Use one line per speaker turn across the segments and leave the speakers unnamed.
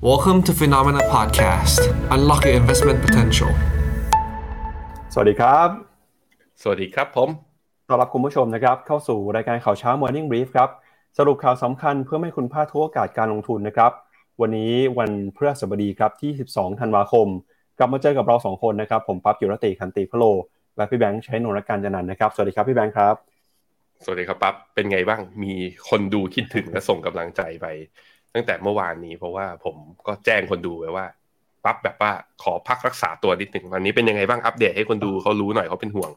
Welcome to Phenomena Podcast. Unlock your investment potential.
สวัสดีครับ
สวัสดีครับผม
ต้อนรับคุณผู้ชมนะครับ เข้าสู่รายการข่าวเช้า Morning Brief ครับ สรุปข่าวสำคัญเพื่อไม่ให้คุณพลาดทุกโอกาสการลงทุนนะครับ วันนี้วันพฤหัสบดีครับที่ 12 ธันวาคม กลับมาเจอกับเรา 2 คนนะครับ ผมปั๊บกิรติคันติพโล และพี่แบงค์ใช้นนทการจันนันท์นะครับ สวัสดีครับพี่แบงค์ครับ
สวัสดีครับปั๊บ เป็นไงบ้าง มีคนดูคิดถึงและส่งกำลังใจไป ตั้งแต่เมื่อวานนี้ เพราะว่าผมก็แจ้งคนดูไว้ว่าปั๊บแบบว่าขอพักรักษาตัวนิดหนึ่งวันนี้เป็นยังไงบ้างอัปเดตให้คนดูเขารู้หน่อยเขาเป็นห่วง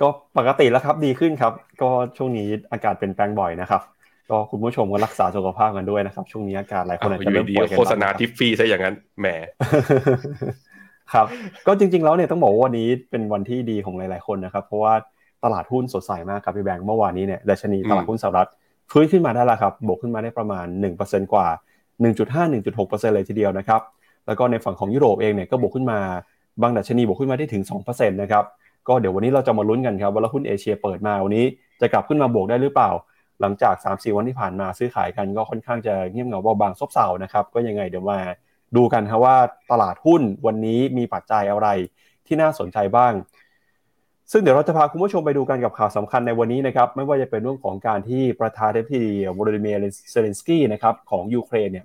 ก็ปกติแล้วครับดีขึ้นครับ ก็ช่วงนี้อากาศเป็นแปลงบ่อยนะครับ ก็คุณผู้ชมก็รักษาสุขภาพกันด้วยนะครับ ช่วงนี้อากาศหลายคนอาจ
อ
จะเริ่
ยู่
ม
ดี
ป่วยกัน
โฆษณา
บ้ง
ทิฟฟี่ซะอย่างนั้นแหม
ครับ ก็จริง ๆ แล้วเนี่ยต้องบอกว่าวันนี้เป็นวันที่ดีของหลาย ๆ คนนะครับ เพราะว่าตลาดหุ้นสดใสมากครับพี่แบงค์เมื่อวานนี้เนี่ยดัชนีตลาดหุ้นสหรัฐ ฟื้นขึ้นมาได้แล้วครับ บวกขึ้นมาได้ประมาณ 1%กว่า 1.5-1.6%เลยทีเดียวนะครับ แล้วก็ในฝั่งของยุโรปเองเนี่ยก็บวกขึ้นมาบางดัชนีบวกขึ้นมาได้ถึง2%นะครับ ก็เดี๋ยววันนี้เราจะมาลุ้นกันครับว่าหุ้นเอเชียเปิดมาวันนี้จะกลับขึ้นมาบวกได้หรือเปล่า หลังจาก 3-4 วันที่ผ่านมาซื้อขายกันก็ค่อนข้างจะเงียบเหงาเบาบางซบเซานะครับ ก็ยังไงเดี๋ยวมาดูกันครับว่าตลาดหุ้นวันนี้มีปัจจัยอะไรที่น่าสนใจบ้าง ซึ่งเดี๋ยวเราจะพาคุณผู้ชมไปดูกันกับข่าวสำคัญในวันนี้นะครับไม่ว่าจะเป็นเรื่องของการที่ประธานาธิบดีวลาดิเมียร์เซเลนสกี้นะครับของยูเครนเนี่ย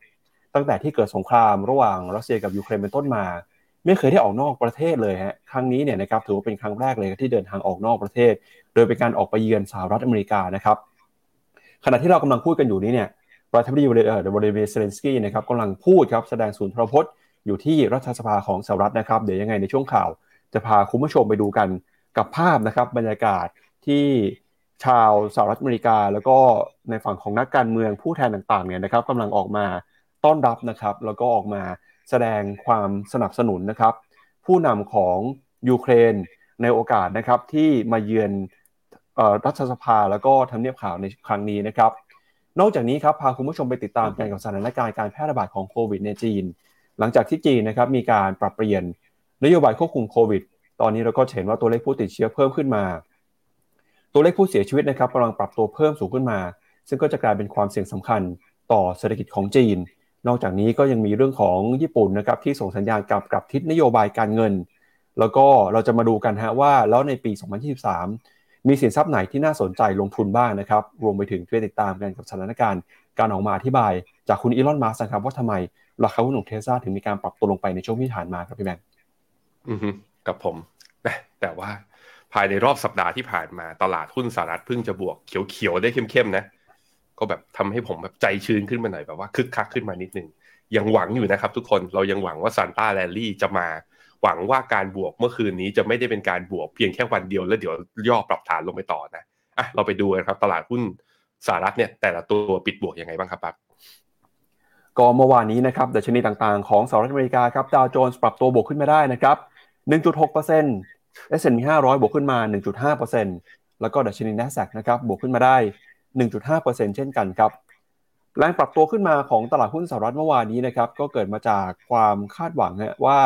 ตั้งแต่ที่เกิดสงครามระหว่างรัสเซียกับยูเครนเป็นต้นมา ไม่เคยได้ออกนอกประเทศเลยฮะครั้งนี้เนี่ยนะครับถือว่าเป็นครั้งแรกเลยที่เดินทางออกนอกประเทศ โดยเป็นการออกไปเยือนสหรัฐอเมริกานะครับขณะที่เรากำลังพูดกันอยู่นี้เนี่ยประธานาธิบดีวลาดิเมียร์เซเลนสกี้นะครับกำลังพูดครับแสดงศูนย์ทรพจน์อยู่ที่รัฐสภาของสหรัฐนะครับเดี๋ยวยังไงในช่วงข่าว จะพาคุณผู้ชมไปดูกัน กับภาพนะครับบรรยากาศที่ชาวสหรัฐอเมริกา แล้วก็ในฝั่งของนักการเมืองผู้แทนต่างๆเนี่ยนะครับกำลังออกมาต้อนรับนะครับแล้วก็ออกมาแสดงความสนับสนุนนะครับผู้นำของยูเครนในโอกาสนะครับที่มาเยือนรัฐสภาแล้วก็ทำเนียบข่าวในครั้งนี้นะครับ นอกจากนี้ครับพาคุณผู้ชมไปติดตามการกับสถานการณ์การแพร่ระบาดของโควิดในจีน หลังจากที่จีนนะครับมีการปรับเปลี่ยนนโยบายควบคุมโควิด ตอนนี้เราก็เห็นว่าตัวเลขผู้ติดเชื้อเพิ่มขึ้นมา ตัวเลขผู้เสียชีวิตนะครับกำลังปรับตัวเพิ่มสูงขึ้นมา ซึ่งก็จะกลายเป็นความเสี่ยงสำคัญต่อเศรษฐกิจของจีน นอกจากนี้ก็ยังมีเรื่องของญี่ปุ่นนะครับที่ส่งสัญญาณกลับกับทิศนโยบายการเงิน แล้วก็เราจะมาดูกันฮะว่าแล้วในปี 2023 มีสินทรัพย์ไหนที่น่าสนใจลงทุนบ้างนะครับรวมไปถึงช่วยติดตามกันกับสถานการณ์การออกมาอธิบาย จากคุณอีลอนมัสก์ครับว่าทำไมราคาหุ้นของเทสลาถึงมีการปรับตัวลงไปในช่วงที่ผ่านมาครับพี่แบงค์
อือฮึกับผม แต่ว่าภายในรอบสัปดาห์ที่ผ่านมาตลาดหุ้นสหรัฐเพิ่งจะบวกเขียวๆได้เข้มๆนะ ก็แบบทำให้ผมแบบใจชื้นขึ้นมาหน่อยแบบว่าคึกคักขึ้นมานิดนึงยังหวังอยู่นะครับ ทุกคนเรายังหวังว่าซานต้าแรลลี่จะมาหวังว่าการบวกเมื่อคืนนี้จะไม่ได้เป็นการบวกเพียงแค่วันเดียวแล้วเดี๋ยวย่อปรับฐานลงไปต่อนะอะเราไปดูกันครับ ตลาดหุ้นสหรัฐเนี่ยแต่ละตัวปิดบวกยังไงบ้างครับปั๊บ
ก็เมื่อวานนี้นะครับดัชนีต่างๆ ของสหรัฐอเมริกาครับดาวโจนส์ปรับตัวบวกขึ้นมาได้นะครับ1.6% S&P 500 บวกขึ้นมา 1.5%แล้วก็ดัชนี NASDAQ นะครับบวกขึ้นมาได้ 1.5%เช่นกันครับแรงปรับตัวขึ้นมาของตลาดหุ้นสหรัฐเมื่อวานนี้นะครับก็เกิดมาจากความคาดหวังว่า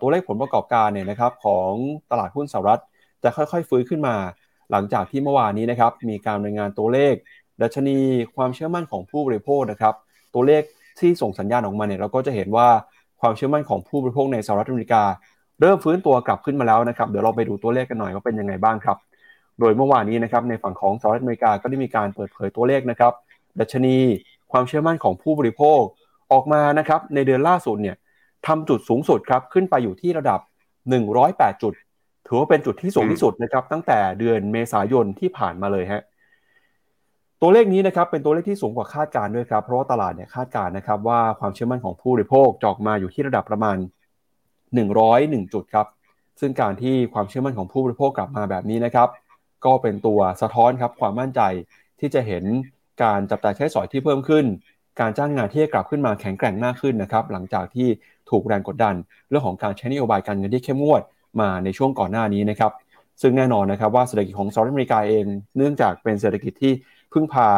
ตัวเลขผลประกอบการเนี่ยนะครับของตลาดหุ้นสหรัฐจะค่อยๆ ฟื้นขึ้นมา หลังจากที่เมื่อวานนี้นะครับมีการรายงานตัวเลข ดัชนีความเชื่อมั่นของผู้บริโภคนะครับตัวเลขที่ส่งสัญญาณออกมาเนี่ยเราก็จะเห็นว่าความเชื่อมั่นของผู้บริโภคในสหรัฐอเมริกา เริ่มฟื้นตัวกลับขึ้นมาแล้วนะครับเดี๋ยวเราไปดูตัวเลขกันหน่อยว่าเป็นยังไงบ้างครับ โดยเมื่อวานนี้นะครับในฝั่งของสหรัฐอเมริกาก็ได้มีการเปิดเผยตัวเลขนะครับดัชนีความเชื่อมั่นของผู้บริโภคออกมานะครับในเดือนล่าสุดเนี่ยทำจุดสูงสุดครับขึ้นไปอยู่ที่ระดับ 108 จุด ถือว่าเป็นจุดที่สูงที่สุดนะครับตั้งแต่เดือนเมษายนที่ผ่านมาเลยฮะตัวเลขนี้นะครับเป็นตัวเลขที่สูงกว่าคาดการด้วยครับเพราะว่าตลาดเนี่ยคาดการนะครับว่าความเชื่อมั่นของผู้บริโภคจอกมาอยู่ที่ระดับประมาณ 101 จุดครับ ซึ่งการที่ความเชื่อมั่นของผู้บริโภคกลับมาแบบนี้นะครับ ก็เป็นตัวสะท้อนครับความมั่นใจที่จะเห็นการจับจ่ายใช้สอยที่เพิ่มขึ้น การจ้างงานที่กลับขึ้นมาแข็งแกร่งมากขึ้นนะครับ หลังจากที่ถูกแรงกดดัน เรื่องของการใช้นโยบายการเงินที่เข้มงวดมาในช่วงก่อนหน้านี้นะครับ ซึ่งแน่นอนนะครับว่าเศรษฐกิจของสหรัฐอเมริกาเอง เนื่องจากเป็นเศรษฐกิจที่พึ่งพา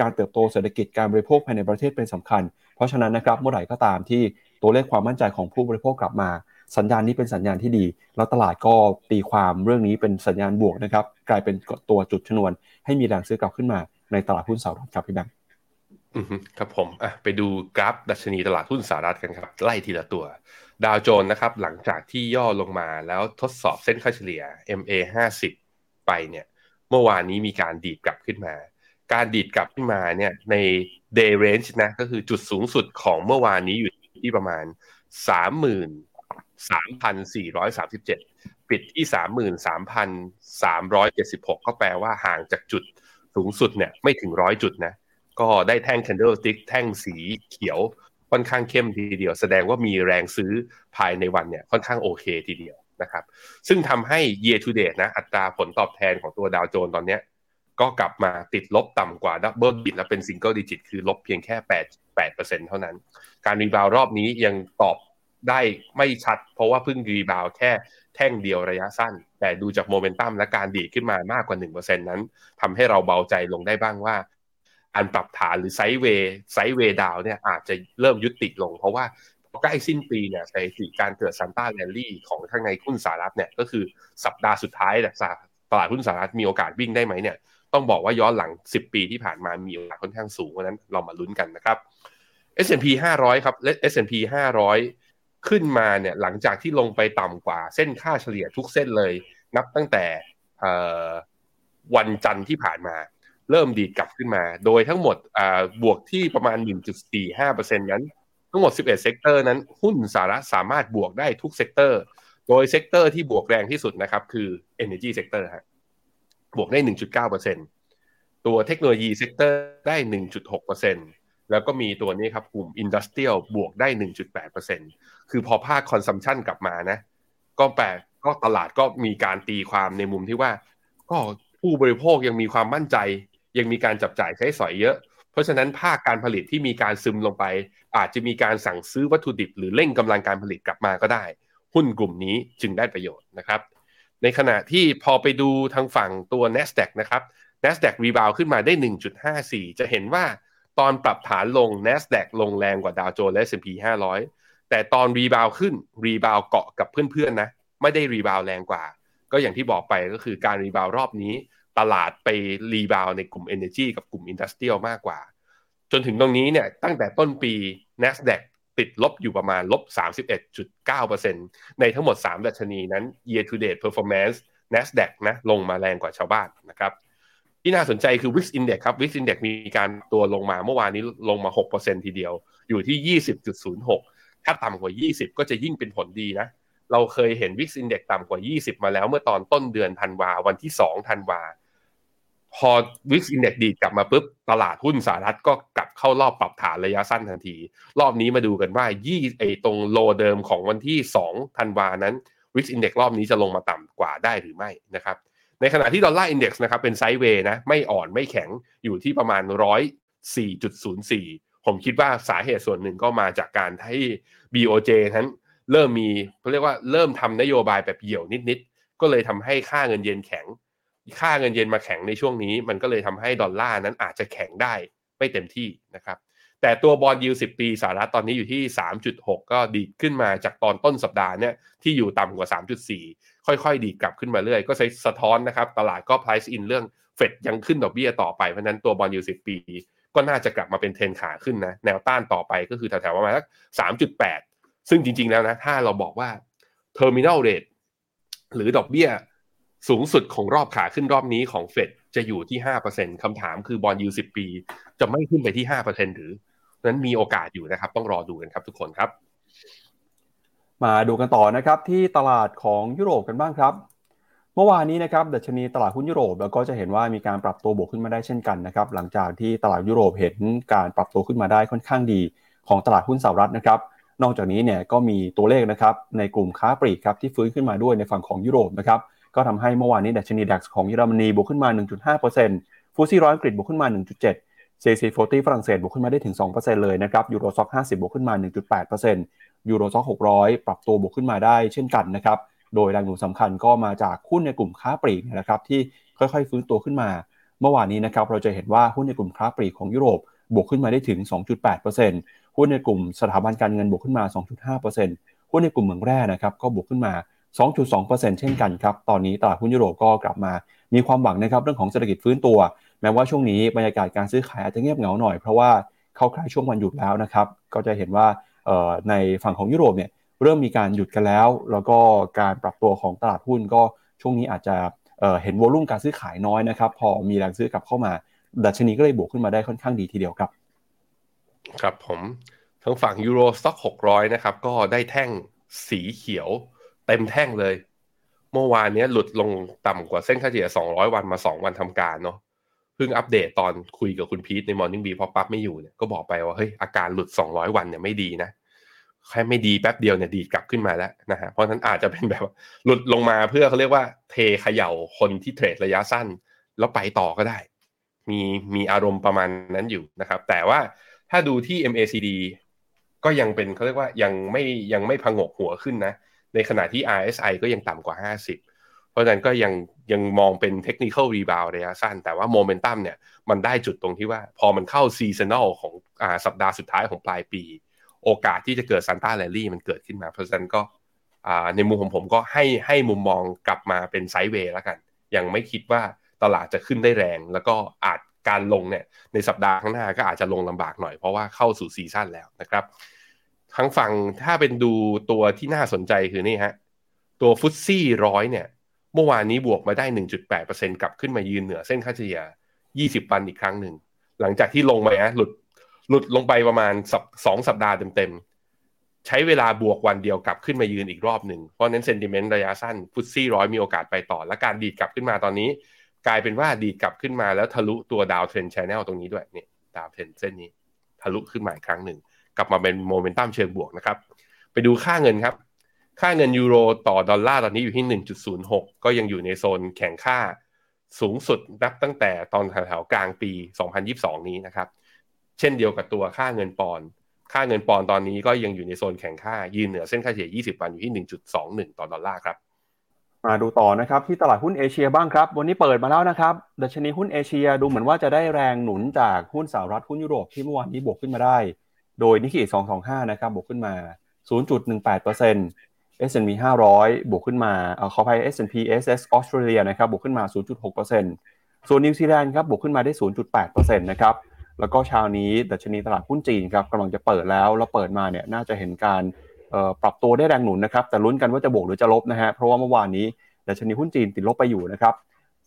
การเติบโตเศรษฐกิจการบริโภคภายในประเทศเป็นสำคัญ เพราะฉะนั้นนะครับเมื่อไหร่ก็ตามที่ตัวเลขความมั่นใจของผู้บริโภคกลับมา สัญญาณนี้เป็นสัญญาณที่ดี แล้วตลาดก็ตีความเรื่องนี้เป็นสัญญาณบวกนะครับ กลายเป็นตัวจุดชนวน ให้มีแรงซื้อกลับขึ้นมาในตลาดหุ้นสหรัฐครับพี่แบงค์
อืมครับผมอะไปดูกราฟดัชนีตลาดหุ้นสหรัฐกันครับ ไล่ทีละตัว ดาวโจนส์นะครับ หลังจากที่ย่อลงมาแล้วทดสอบเส้นค่าเฉลี่ย MA 50ไปเนี่ย เมื่อวานนี้มีการดีดกลับขึ้นมา การดีดกลับขึ้นมาเนี่ยใน day range นะก็คือจุดสูงสุดของเมื่อวานนี้อยู่ที่ประมาณ 3,437 ปิดที่ 33,376 ก็แปลว่าห่างจากจุดสูงสุดเนี่ยไม่ถึงร้อยจุดนะ ก็ได้แท่ง candlestick แท่งสีเขียวค่อนข้างเข้มทีเดียว แสดงว่ามีแรงซื้อภายในวันเนี่ยค่อนข้างโอเคทีเดียวนะครับ ซึ่งทำให้ year to date นะอัตราผลตอบแทนของตัวดาวโจนส์ตอนนี้ก็กลับมาติดลบต่ำกว่า double digit และเป็น single digit คือลบเพียงแค่ 8 8เท่านั้น การ rebound รอบนี้ยังตอบ ได้ไม่ชัด เพราะว่าเพิ่ง rebound แค่แท่งเดียวระยะสั้น แต่ดูจากโมเมนตัมและการดีขึ้นมามากกว่า 1%นั้นทำให้เราเบาใจลงได้บ้างว่าการปรับฐานหรือ sideway sideway down เนี่ยอาจจะเริ่มยุติลง เพราะว่าใกล้สิ้นปีเนี่ยสถิติการเกิด Santa Rally ของทางในหุ้นสหรัฐเนี่ยก็คือสัปดาห์สุดท้ายตลาดหุ้นสหรัฐมีโอกาสวิ่งได้ไหมเนี่ยต้องบอกว่าย้อนหลัง 10 ปีที่ผ่านมามีโอกาสค่อนข้างสูงเพราะนั้นเรามาลุ้นกันนะครับ S&P 500 ครับและ S&P 500 ขึ้นมาเนี่ยหลังจากที่ลงไปต่ำกว่าเส้นค่าเฉลี่ยทุกเส้นเลย นับตั้งแต่วันจันทร์ที่ผ่านมา เริ่มดีดกลับขึ้นมา โดยทั้งหมดบวกที่ประมาณ 1.45%นั้น ทั้งหมด 11 sector นั้น หุ้นสาระสามารถบวกได้ทุก sector โดย sector ที่บวกแรงที่สุดนะครับคือ Energy Sector ฮะบวกได้ 1.9%ตัว Technology Sectorได้ 1.6% แล้วก็มีตัวนี้ครับกลุ่ม Industrial บวกได้ 1.8%คือพอภาค consumption กลับมานะ ก็แปลก็ตลาดก็มีการตีความในมุมที่ว่า ก็ผู้บริโภคยังมีความมั่นใจ ยังมีการจับจ่ายใช้สอยเยอะ เพราะฉะนั้นภาคการผลิตที่มีการซึมลงไป อาจจะมีการสั่งซื้อวัตถุดิบ หรือเร่งกำลังการผลิตกลับมาก็ได้ หุ้นกลุ่มนี้จึงได้ประโยชน์นะครับ ในขณะที่พอไปดูทางฝั่งตัว NASDAQ นะครับ NASDAQ rebound ขึ้นมาได้ 1.54 จะเห็นว่า ตอนปรับฐานลง NASDAQ ลงแรงกว่าดาวโจนส์และ S&P 500 แต่ตอน rebound ขึ้น rebound เกาะกับเพื่อนๆนะ ไม่ได้ rebound แรงกว่า ก็อย่างที่บอกไปก็คือการ rebound รอบนี้ ตลาดไป rebound ในกลุ่ม Energy กับกลุ่ม Industrial มากกว่า จนถึงตรงนี้เนี่ยตั้งแต่ต้นปี NASDAQ ติดลบอยู่ประมาณลบ 31.9%ในทั้งหมด 3 ดัชนีนั้น year to date performance NASDAQ นะลงมาแรงกว่าชาวบ้านนะครับ ที่น่าสนใจคือ Wix Index ครับ Wix Index มีการตัวลงมาเมื่อวานนี้ลงมา 6%ทีเดียว อยู่ที่ 20.06 ถ้าต่ำกว่า 20 ก็จะยิ่งเป็นผลดีนะ เราเคยเห็น Wix Index ต่ำกว่า 20 มาแล้วเมื่อตอนต้นเดือนธันวา วันที่ 2 ธันวา พอวิกอินเด็กดีกลับมาปุ๊บ ตลาดหุ้นสหรัฐก็กลับเข้ารอบปรับฐานระยะสั้นทันที รอบนี้มาดูกันว่ายี่ไอตรงโลเดิมของวันที่ 2 ธันวานั้น VIX Index รอบนี้จะลงมาต่ำกว่าได้หรือไม่นะครับ ในขณะที่ Dollar Index นะครับเป็น sideway นะไม่อ่อนไม่แข็งอยู่ที่ประมาณร้อยสี่จุดศูนย์สี่ผมคิดว่าสาเหตุส่วนหนึ่งก็มาจากการที่ BOJ นั้นเริ่มมีเขาเรียกว่าเริ่มทำนโยบายแบบเหี่ยวนิดๆ ก็เลยทำให้ค่าเงินเยนแข็ง ค่าเงินเยนมาแข็งในช่วงนี้ มันก็เลยทำให้ดอลลาร์นั้นอาจจะแข็งได้ไม่เต็มที่นะครับ แต่ตัว bond yield สิบปีสหรัฐตอนนี้อยู่ที่ 3.6 ก็ดีดขึ้นมาจากตอนต้นสัปดาห์เนี่ยที่อยู่ต่ำกว่า 3.4 ค่อยๆ ดีดกลับขึ้นมาเรื่อย ก็สะท้อนนะครับ ตลาดก็ price in เรื่องเฟดยังขึ้นดอกเบี้ยต่อไป เพราะนั้นตัว bond yield สิบปี ก็น่าจะกลับมาเป็นเทรนขาขึ้นนะ แนวต้านต่อไปก็คือแถวๆประมาณสัก 3.8 ซึ่งจริงๆแล้วนะ ถ้าเราบอกว่า terminal rate หรือดอกเบี้ยสูงสุดของรอบขาขึ้นรอบนี้ของเฟดจะอยู่ที่ห้าเปอร์เซ็นคำถามคือ bond yield สิบปี จะไม่ขึ้นไปที่ห้าเปอร์เซ็นหรือ นั้นมีโอกาสอยู่นะครับ ต้องรอดูกันครับทุกคนครับ
มาดูกันต่อนะครับที่ตลาดของยุโรปกันบ้างครับ เมื่อวานนี้นะครับดัชนีตลาดหุ้นยุโรป แล้วก็จะเห็นว่ามีการปรับตัวบวกขึ้นมาได้เช่นกันนะครับ หลังจากที่ตลาดยุโรปเห็นการปรับตัวขึ้นมาได้ค่อนข้างดีของตลาดหุ้นสหรัฐนะครับ นอกจากนี้เนี่ยก็มีตัวเลขนะครับในกลุ่มค้าปลีกครับที่ฟื้นขึ้นมาด้วยในฝั่งของยุโรปนะครับก็ทำให้เมื่อวานนี้ดัชนีดัคของเยอรมนีบวกขึ้นมา 1.5%ฟูซี่ร้อยอังกฤษบวกขึ้นมา 1.7 CAC 40 ฝรั่งเศสบวกขึ้นมาได้ถึง 2%เลยนะครับยูโรซ็อก50 บวกขึ้นมา 1.8%ยูโรซ็อก600 ปรับตัวบวกขึ้นมาได้เช่นกันนะครับ โดยแรงหนุนสำคัญก็มาจากหุ้นในกลุ่มค้าปลีกนะครับที่ค่อยๆ ฟื้นตัวขึ้นมา เมื่อวานนี้นะครับเราจะเห็นว่าหุ้นในกลุ่มค้าปลีกของยุโรปบวกขึ้นมาได้ถึง 2.8%หุ้นในกลุ่มสถาบันการเงินบวกขึ้นมา 2.5%หุ้นในกลุ่มเมืองแร่นะครับก็บวกขึ้นมา 2.2%เช่นกันครับ ตอนนี้ตลาดหุ้นยุโรปก็กลับมา มีความหวังนะครับเรื่องของเศรษฐกิจฟื้นตัว แม้ว่าช่วงนี้บรรยากาศการซื้อขายอาจจะเงียบเหงาหน่อยเพราะว่าเข้าใกล้ช่วงวันหยุดแล้วนะครับก็จะเห็นว่าในฝั่งของยุโรปเนี่ยเริ่มมีการหยุดกันแล้ว แล้วก็การปรับตัวของตลาดหุ้นก็ช่วงนี้อาจจะเห็นวอลุ่มการซื้อขายน้อยนะครับ พอมีแรงซื้อกลับเข้ามา ดัชนีก็เลยบวกขึ้นมาได้ค่อนข้างดีทีเดียวครับ
ครับผมทั้งฝั่ง Euro Stoxx หกร้อยนะครับก็ได้แท่งสีเขียว เต็มแท่งเลย เมื่อวานนี้หลุดลงต่ำกว่าเส้นค่าเฉลี่ย200 วันมา 2 วันทำการเนาะ เพิ่งอัปเดตตอนคุยกับคุณพีทใน Morning b พอปั๊บไม่อยู่เนี่ยก็บอกไปว่าเฮ้ยอาการหลุด 200 วันเนี่ยไม่ดีนะแค่ไม่ดีแป๊บเดียวเนี่ยดีดกลับขึ้นมาแล้วนะฮะเพราะฉะนั้นอาจจะเป็นแบบหลุดลงมาเพื่อเขาเรียกว่าเทเขย่าคนที่เทรดระยะสั้น แล้วไปต่อก็ได้ มีมีอารมณ์ประมาณนั้นอยู่นะครับ แต่ว่าถ้าดูที่ MACD ก็ยังเป็นเขาเรียกว่ายังไม่ยังไม่ผงกหัวขึ้นนะ ในขณะที่ RSI ก็ยังต่ำกว่า 50 เพราะฉะนั้นก็ยังยังมองเป็น technical rebound ระยะสั้น แต่ว่าโมเมนตัมเนี่ยมันได้จุดตรงที่ว่า พอมันเข้า seasonal ของอ่าสัปดาห์สุดท้ายของปลายปี โอกาสที่จะเกิด Santa rally มันเกิดขึ้นมา เพราะฉะนั้นก็อ่าในมุมของผมก็ให้ให้มุมมองกลับมาเป็น sideway แล้วกัน ยังไม่คิดว่าตลาดจะขึ้นได้แรง แล้วก็อาจการลงเนี่ยในสัปดาห์ข้างหน้าก็อาจจะลงลำบากหน่อยเพราะว่าเข้าสู่ซีซั่นแล้วนะครับทั้งฝั่งถ้าเป็นดูตัวที่น่าสนใจคือนี่ฮะตัวฟุตซี่ร้อยเนี่ย เมื่อวานนี้บวกมาได้ 1.8%กลับขึ้นมายืนเหนือเส้นค่าเฉลี่ย 20 วันอีกครั้งหนึ่ง หลังจากที่ลงไปฮะหลุดหลุดลงไปประมาณสองสัปดาห์เต็มๆ ใช้เวลาบวกวันเดียวกลับขึ้นมายืนอีกรอบหนึ่ง เพราะนั้นเซนติเมนต์ระยะสั้นฟุตซี่ร้อยมีโอกาสไปต่อ และการดีดกลับขึ้นมาตอนนี้ กลายเป็นว่าดีดกลับขึ้นมาแล้วทะลุตัว downtrend channel ตรงนี้ด้วยเนี่ย downtrend เส้นนี้ ทะลุขึ้นมาอีกครั้งหนึ่งกลับมาเป็นโมเมนตัมเชิงบวกนะครับไปดูค่าเงินครับ ค่าเงินยูโรต่อดอลลาร์ตอนนี้อยู่ที่ 1.06 ก็ยังอยู่ในโซนแข็งค่าสูงสุดนับตั้งแต่ตอนแถวๆกลางปี 2022 นี้นะครับ เช่นเดียวกับตัวค่าเงินปอนด์ค่าเงินปอนด์ตอนนี้ก็ยังอยู่ในโซนแข็งค่า ยืนเหนือเส้นค่าเฉลี่ย 20 วันอยู่ที่ 1.21 ต่อดอลลาร์ครับ
มาดูต่อนะครับที่ตลาดหุ้นเอเชียบ้างครับ วันนี้เปิดมาแล้วนะครับดัชนีหุ้นเอเชียดูเหมือนว่าจะได้แรงหนุนจากหุ้นสหรัฐหุ้นยุโรปที่เมื่อวานนี้บวกขึ้นมาได้ โดยนิกเกอิ225 นะครับบวกขึ้นมา 0.18% S&P 500 บวกขึ้นมาเอาขออภัย S&P SS ออสเตรเลียนะครับบวกขึ้นมา 0.6%ส่วนนิวซีแลนด์ครับบวกขึ้นมาได้ 0.8%นะครับแล้วก็เช้านี้ดัชนีตลาดหุ้นจีนครับกำลังจะเปิดแล้ว แล้วเปิดมาเนี่ยน่าจะเห็นการปรับตัวได้แรงหนุนนะครับ แต่ลุ้นกันว่าจะบวกหรือจะลบนะฮะเพราะว่าเมื่อวานนี้ดัชนีหุ้นจีนติดลบไปอยู่นะครับ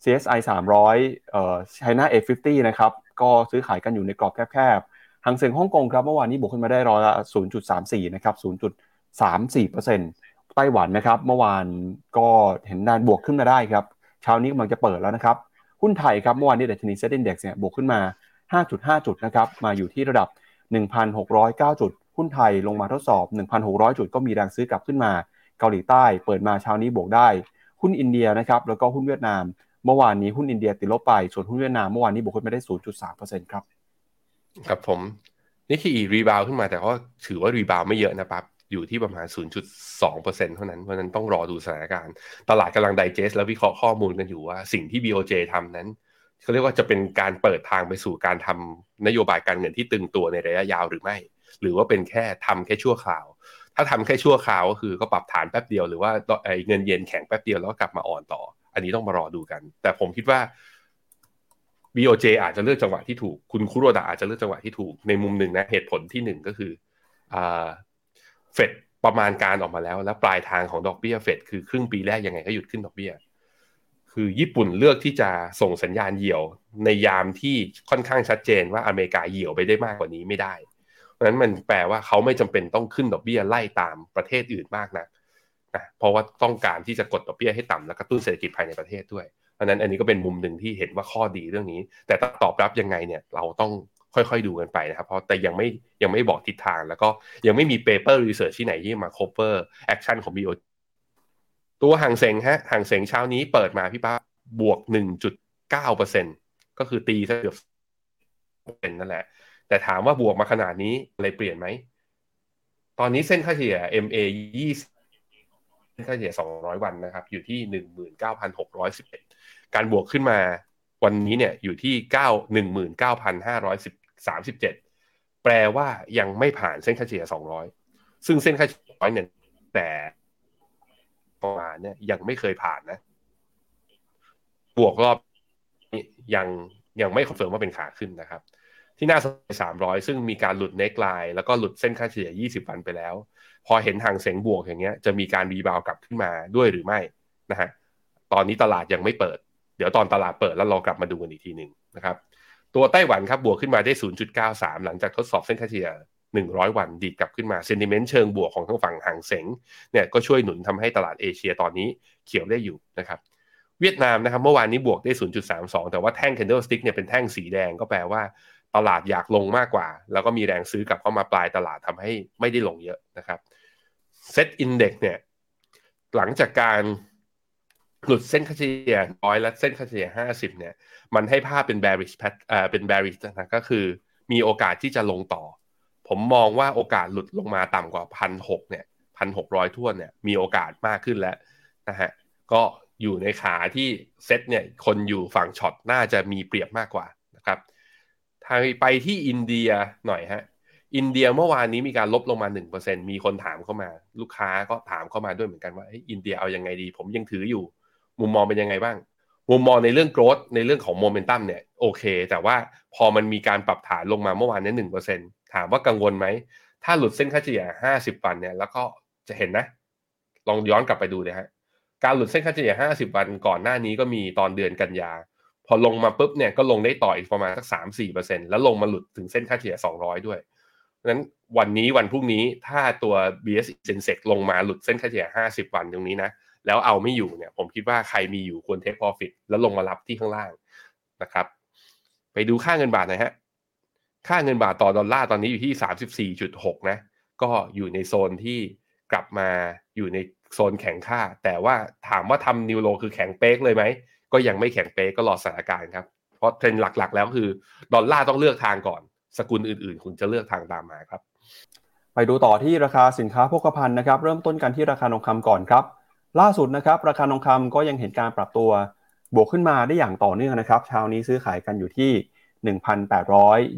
CSI 300เอ่อ China A50 นะครับก็ซื้อขายกันอยู่ในกรอบแคบๆหางเสียงฮ่องกงครับเมื่อวานนี้บวกขึ้นมาได้ร้อยละ0.34นะครับ0.34% ไต้หวันนะครับ เมื่อวานก็เห็นนานบวกขึ้นมาได้ครับเช้านี้กำลังจะเปิดแล้วนะครับ หุ้นไทยครับเมื่อวานนี้ดัชนีเซ็ตอินดี x เนี่ยบวกขึ้นมา 5.5 จุดนะครับมาอยู่ที่ระดับ 1,609 จุด หุ้นไทยลงมาทดสอบ 1,600 จุดก็มีแรงซื้อกลับขึ้นมาเกาหลีใต้ เปิดมาเช้านี้บวกได้ หุ้นอินเดียนะครับแล้วก็หุ้นเวียดนาม เมื่อวานนี้หุ้นอินเดียติดลบไปส่วนหุ้นเวียดนามเมื่อวานนี้บวกขึ้นมาได้ 0.3%ครับ
ครับผมนี่คือ rebound ขึ้นมาแต่ก็ถือว่า rebound ไม่เยอะนะปั๊บ อยู่ที่ประมาณ 0.2%เท่านั้นเพราะนั้นต้องรอดูสถานการณ์ ตลาดกำลัง digest และวิเคราะห์ข้อมูลกันอยู่ว่าสิ่งที่ BOJ ทำนั้นเขาเรียกว่าจะเป็นการเปิดทางไปสู่การทำนโยบายการเงินที่ตึงตัวในระยะยาวหรือไม่ หรือว่าเป็นแค่ทำแค่ชั่วคราว ถ้าทำแค่ชั่วคราวก็คือก็ปรับฐานแป๊บเดียวหรือว่าเงินเย็นแข็งแป๊บเดียวแล้วก็กลับมาอ่อนต่อ อันนี้ต้องมารอดูกัน แต่ผมคิดว่า BOJ อาจจะเลือกจังหวะที่ถูก คุณคุโรดะอาจจะเลือกจังหวะที่ถูกในมุมหนึ่งนะเหตุผลที่หนึ่งก็คือ ฟดประมาณการออกมาแล้ว และปลายทางของดอกเบี้ยเฟดคือครึ่งปีแรกยังไงก็หยุดขึ้นดอกเบี้ยคือญี่ปุ่นเลือกที่จะส่งสัญญาณเหี่ยว ในยามที่ค่อนข้างชัดเจนว่าอเมริกาเหี่ยวไปได้มากกว่านี้ไม่ได้เพราะฉะนั้นมันแปลว่าเขาไม่จำเป็นต้องขึ้นดอกเบี้ยไล่ตามประเทศอื่นมากนะนะเพราะว่าต้องการที่จะกดดอกเบี้ยให้ต่ำและกระตุ้นเศรษฐกิจภายในประเทศด้วยอันนั้นอันนี้ก็เป็นมุมหนึ่งที่เห็นว่าข้อดีเรื่องนี้ แต่ตอบรับยังไงเนี่ยเราต้อง ค่อยๆดูกันไปนะครับ เพราะแต่ยังไม่ยังไม่บอกทิศทางแล้วก็ยังไม่มี paper research ที่ไหนที่มา cover action ของ BO ตัวห่างเสงฮะห่างเสงเช้านี้เปิดมาพี่ป้าบวก 1.9%ก็คือตีซะเกือบเป็นนั่นแหละ แต่ถามว่าบวกมาขนาดนี้อะไรเปลี่ยนไหม ตอนนี้เส้นค่าเฉลี่ย MA 20ค่าเฉลี่ย 200 วันนะครับ อยู่ที่ 19,611 การบวกขึ้นมาวันนี้เนี่ยอยู่ที่เก้ สามสิบเจ็ดแปลว่ายังไม่ผ่านเส้นค่าเฉลี่ยสองร้อยซึ่งเส้นค่าเฉลี่ยร้อยเนี่ยแต่ประมาณเนี่ยยังไม่เคยผ่านนะ บวกรอบนี้ยังยังไม่ confirm ว่าเป็นขาขึ้นนะครับ ที่น่าสนใจ300 ซึ่งมีการหลุด neckline แล้วก็หลุดเส้นค่าเฉลี่ย 20 วันไปแล้ว พอเห็นฮั่งเส็งบวกอย่างเงี้ยจะมีการ rebound กลับขึ้นมาด้วยหรือไม่นะฮะตอนนี้ตลาดยังไม่เปิด เดี๋ยวตอนตลาดเปิดแล้วเรากลับมาดูกันอีกทีหนึ่งนะครับ ตัวไต้หวันครับบวกขึ้นมาได้ 0.93 หลังจากทดสอบเส้นค่าเฉลี่ย100 วันดีดกลับขึ้นมา sentiment เชิงบวกของทั้งฝั่งฮั่งเส็งเนี่ยก็ช่วยหนุนทำให้ตลาดเอเชียตอนนี้เขียวได้อยู่นะครับเวียดนามนะครับเมื่อวานนี้บวกได้ 0.32 แต่ว่าแท่ง candlestick เนี่ยเป็นแท่งสีแดงก็แปลว่า ตลาดอยากลงมากกว่า แล้วก็มีแรงซื้อกลับเข้ามาปลายตลาดทำให้ไม่ได้ลงเยอะนะครับ SET Index เนี่ยหลังจากการ หลุดเส้นค่าเฉลี่ยร้อยและเส้นค่าเฉลี่ยห้าสิบเนี่ย มันให้ภาพเป็น bearish pat เอ่อเป็น bearish นะก็คือมีโอกาสที่จะลงต่อ ผมมองว่าโอกาสหลุดลงมาต่ำกว่าพันหกเนี่ยพันหกร้อยทั่วเนี่ยมีโอกาสมากขึ้นแล้วนะฮะก็อยู่ในขาที่เซ็ตเนี่ยคนอยู่ฝั่ง short น่าจะมีเปรียบมากกว่านะครับทางไปที่อินเดียหน่อยฮะอินเดียเมื่อวานนี้มีการลบลงมา 1%มีคนถามเข้ามา ลูกค้าก็ถามเข้ามาด้วยเหมือนกันว่าอินเดียเอายังไงดี ผมยังถืออยู่ มุมมองเป็นยังไงบ้าง มุมมองในเรื่องโกรดในเรื่องของโมเมนตัมเนี่ยโอเค แต่ว่าพอมันมีการปรับฐานลงมาเมื่อวานนี้หนึ่งเปอร์เซ็นถามว่ากังวลไหม ถ้าหลุดเส้นค่าเฉลี่ยห้าสิบวันเนี่ยแล้วก็จะเห็นนะ ลองย้อนกลับไปดูเลยฮะการหลุดเส้นค่าเฉลี่ยห้าสิบวันก่อนหน้านี้ก็มีตอนเดือนกันยาพอลงมาปุ๊บเนี่ยก็ลงได้ต่ออีกประมาณสักสามสี่เปอร์เซ็นแล้วลงมาหลุดถึงเส้นค่าเฉลี่ยสองร้อยด้วยนั้นวันนี้วันพรุ่งนี้ถ้าตัว BS Sensex ลงมาหลุดเส้นค่าเฉลี่ยห้าสิบวันตรงนี้นะ แล้วเอาไม่อยู่เนี่ยผมคิดว่าใครมีอยู่ควรเทค profit แล้วลงมารับที่ข้างล่างนะครับ ไปดูค่าเงินบาทหน่อยฮะค่าเงินบาทต่อดอลลาร์ตอนนี้อยู่ที่ 34.6 นะ ก็อยู่ในโซนที่กลับมาอยู่ในโซนแข็งค่า แต่ว่าถามว่าทำนิวโลคือแข็งเป๊กเลยไหม ก็ยังไม่แข็งเป๊กก็รอสถานการณ์ครับ เพราะเทรนด์หลักๆ แล้วคือดอลลาร์ต้องเลือกทางก่อน สกุลอื่นๆ คุณจะเลือกทางตามมาครับ
ไปดูต่อที่ราคาสินค้าโภคภัณฑ์นะครับ เริ่มต้นกันที่ราคาทองคำก่อนครับ ล่าสุดนะครับราคาทองคำก็ยังเห็นการปรับตัวบวกขึ้นมาได้อย่างต่อเนื่องนะครับเช้านี้ซื้อขายกันอยู่ที่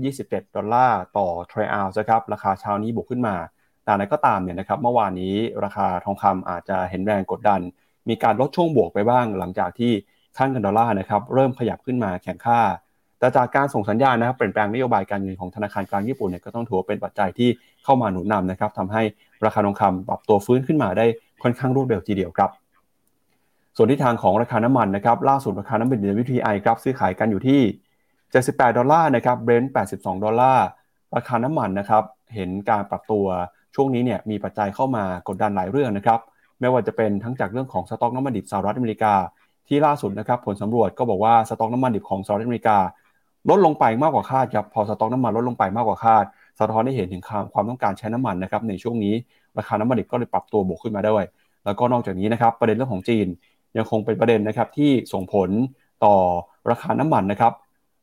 1,827 ดอลลาร์ต่อทรัลล์นะครับราคาเช้านี้บวกขึ้นมา แต่ไหนก็ตามเนี่ยนะครับเมื่อวานนี้ราคาทองคำอาจจะเห็นแรงกดดัน มีการลดช่วงบวกไปบ้าง หลังจากที่ค่าเงินดอลลาร์นะครับเริ่มขยับขึ้นมาแข็งค่า แต่จากการส่งสัญญาณนะครับเปลี่ยนแปลงนโยบายการเงินของธนาคารกลางญี่ปุ่นเนี่ยก็ต้องถือเป็นปัจจัยที่เข้ามาหนุนนำนะครับทำให้ราคาทองคำปรับตัวฟื้นขึ้นมาได้ ค่อนข้างรวดเร็วทีเดียวครับ ส่วนที่ทางของราคาน้ำมันนะครับล่าสุดราคาน้ำมันดิบ WTI ครับซื้อขายกันอยู่ที่ 78 ดอลลาร์นะครับเบรนท์82 ดอลลาร์ราคาน้ำมันนะครับเห็นการปรับตัวช่วงนี้เนี่ยมีปัจจัยเข้ามากดดันหลายเรื่องนะครับไม่ว่าจะเป็นทั้งจากเรื่องของสต็อกน้ำมันดิบสหรัฐอเมริกา ที่ล่าสุดนะครับผลสำรวจก็บอกว่าสต็อกน้ำมันดิบของสหรัฐอเมริกา ลดลงไปมากกว่าคาดครับพอสต็อกน้ำมันลดลงไปมากกว่าคาด สะท้อนให้เห็นถึงความความต้องการใช้น้ำมันนะครับในช่วงนี้ ราคาน้ำมันดิบก็เลยปรับตัวบวกขึ้นมาด้วย แล้วก็นอกจากนี้นะครับประเด็นเรื่องของจีนยังคงเป็นประเด็นนะครับที่ส่งผลต่อราคาน้ำมันนะครับ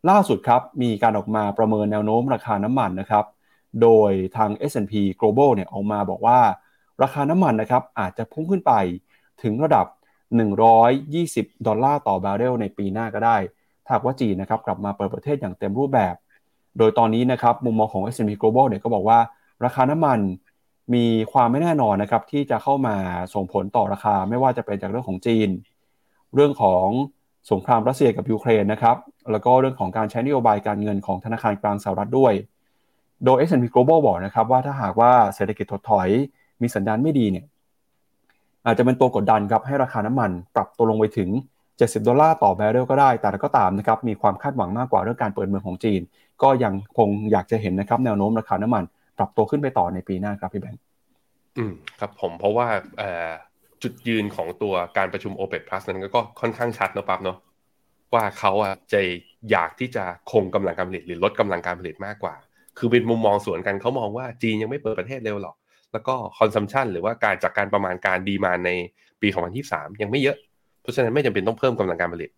ล่าสุดครับมีการออกมาประเมินแนวโน้มราคาน้ำมันนะครับ โดยทาง S&P Global เนี่ยออกมาบอกว่าราคาน้ำมันนะครับอาจจะพุ่งขึ้นไปถึงระดับ 120 ดอลลาร์ต่อบาร์เรลในปีหน้าก็ได้ถ้าว่าจีนนะครับกลับมาเปิดประเทศอย่างเต็มรูปแบบ โดยตอนนี้นะครับมุมมองของ S&P Global เนี่ยก็บอกว่าราคาน้ำมัน มีความไม่แน่นอนนะครับที่จะเข้ามาส่งผลต่อราคา ไม่ว่าจะเป็นจากเรื่องของจีน เรื่องของสงครามรัสเซียกับยูเครนนะครับแล้วก็เรื่องของการใช้นโยบายการเงินของธนาคารกลางสหรัฐด้วย โดย S&P Global บอกนะครับว่าถ้าหากว่าเศรษฐกิจถดถอยมีสัญญาณไม่ดีเนี่ยอาจจะเป็นตัวกดดันครับให้ราคาน้ำมันปรับตัวลงไปถึง 70 ดอลลาร์ต่อแบเรลก็ได้ แต่ก็ตามนะครับมีความคาดหวังมากกว่าเรื่องการเปิดเมืองของจีน ก็ยังคงอยากจะเห็นนะครับแนวโน้มราคาน้ำมัน ปรับตัวขึ้นไปต่อในปีหน้าครับพี่แบงค์
อืมครับผมเพราะว่าจุดยืนของตัวการประชุม o p e ป Plus นั้นก็ค่อนข้างชัดนะปั๊บเนาะว่าเขาอะจะอยากที่จะคงกำลังการผลิตหรือลดกำลังการผลิตมากกว่า คือเป็นมุมมองสวนกันเขามองว่าจีนยังไม่เปิดประเทศเร็วหรอก แล้วก็คอนซัมชันหรือว่าการจากการประมาณการดีมาในปี 2023 ยังไม่เยอะ เพราะฉะนั้นไม่จำเป็นต้องเพิ่มกำลังการผลิต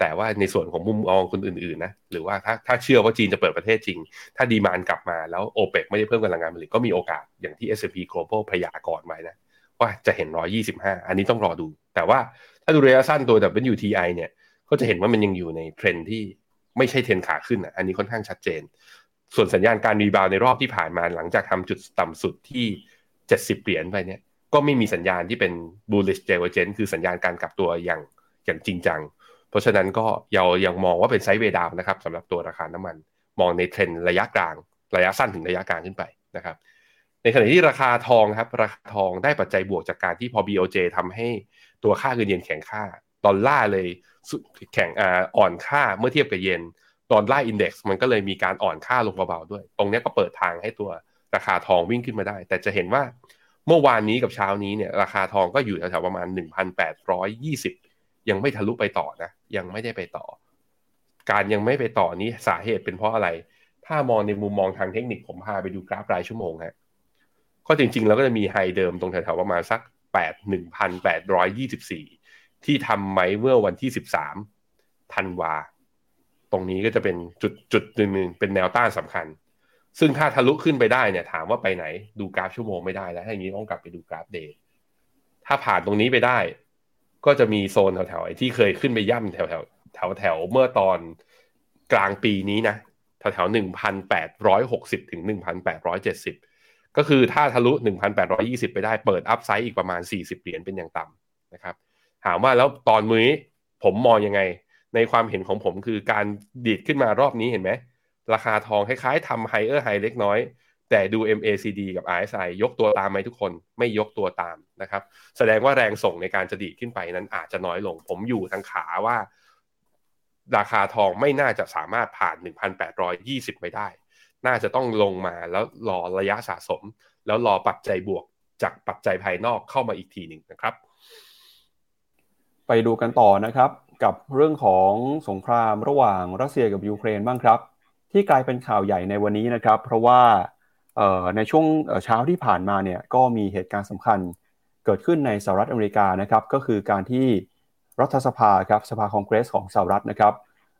แต่ว่าในส่วนของมุมมองคนอื่นๆนะหรือว่าถ้าถ้าเชื่อว่าจีนจะเปิดประเทศจริง ถ้าดีมานกลับมาแล้วโอเปกไม่ได้เพิ่มกำลังการผลิตก็มีโอกาสอย่างที่ S&P Global พยากรณ์ไว้นะ ว่าจะเห็น 125 อันนี้ต้องรอดู แต่ว่าถ้าดูระยะสั้นตัว WTI เนี่ยก็จะเห็นว่ามันยังอยู่ในเทรนด์ที่ไม่ใช่เทรนด์ขาขึ้นอะอันนี้ค่อนข้างชัดเจน ส่วนสัญญาณการ rebound ในรอบที่ผ่านมาหลังจากทำจุดต่ำสุดที่ 70 เหรียญไปเนี่ยก็ไม่มีสัญญาณที่เป็น bullish divergence คือสัญญาณการกลับตัวอย่างอย่างจริงจัง เพราะฉะนั้นก็ยังยังมองว่าเป็น sideway down นะครับสำหรับตัวราคาน้ำมัน มองในเทรนด์ระยะกลาง ระยะสั้นถึงระยะกลางขึ้นไปนะครับในขณะที่ราคาทองครับราคาทองได้ปัจจัยบวกจากการที่พอ BOJ ทำให้ตัวค่าเงินเยนแข็งค่าดอลลาร์เลยแข็งอ่อนค่าเมื่อเทียบกับเยน dollar index มันก็เลยมีการอ่อนค่าลงเบาๆด้วย ตรงนี้ก็เปิดทางให้ตัวราคาทองวิ่งขึ้นมาได้ แต่จะเห็นว่าเมื่อวานนี้กับเช้านี้เนี่ยราคาทองก็อยู่แถวๆประมาณ 1,820 ยังไม่ทะลุไปต่อนะ ยังไม่ได้ไปต่อ การยังไม่ไปต่อนี้สาเหตุเป็นเพราะอะไร ถ้ามองในมุมมองทางเทคนิคผมพาไปดูกราฟรายชั่วโมงฮะก็จริงๆแล้วก็จะมี high เดิมตรงแถวๆประมาณสัก8 1,824 ที่ทำไว้เมื่อวันที่ 13ธันวา ตรงนี้ก็จะเป็นจุดจุดหนึ่งเป็นแนวต้านสำคัญ ซึ่งถ้าทะลุขึ้นไปได้เนี่ยถามว่าไปไหนดูกราฟชั่วโมงไม่ได้แล้วถ้าอย่างนี้ต้องกลับไปดูกราฟ day ถ้าผ่านตรงนี้ไปได้ ก็จะมีโซนแถวๆไอ้ที่เคยขึ้นไปย่ำแถวๆแถวๆเมื่อตอนกลางปีนี้นะแถวๆหนึ่งพันแปดร้อยหกสิบถึงหนึ่งพันแปดร้อยเจ็ดสิบก็คือถ้าทะลุหนึ่งพันแปดร้อยยี่สิบไปได้เปิด upside อีกประมาณสี่สิบเหรียญเป็นอย่างต่ำนะครับ ถามว่าแล้วตอนมือผมมองยังไง ในความเห็นของผมคือการดีดขึ้นมารอบนี้เห็นไหมราคาทองคล้ายๆทำ higher high เล็กน้อย แต่ดู MACD กับ RSI ยกตัวตามไหมทุกคนไม่ยกตัวตามนะครับ แสดงว่าแรงส่งในการจะดีขึ้นไปนั้นอาจจะน้อยลง ผมอยู่ทางขาว่า ราคาทองไม่น่าจะสามารถผ่าน 1,820 ไปได้ น่าจะต้องลงมาแล้วรอระยะสะสม แล้วรอปัจจัยบวกจากปัจจัยภายนอกเข้ามาอีกทีหนึ่งนะครับ
ไปดูกันต่อนะครับ กับเรื่องของสงครามระหว่างรัสเซียกับยูเครนบ้างครับ ที่กลายเป็นข่าวใหญ่ในวันนี้นะครับ เพราะว่า ในช่วงเช้าที่ผ่านมาเนี่ยก็มีเหตุการณ์สำคัญเกิดขึ้นในสหรัฐอเมริกานะครับก็คือการที่รัฐสภาครับสภาคองเกรสของสหรัฐนะครับ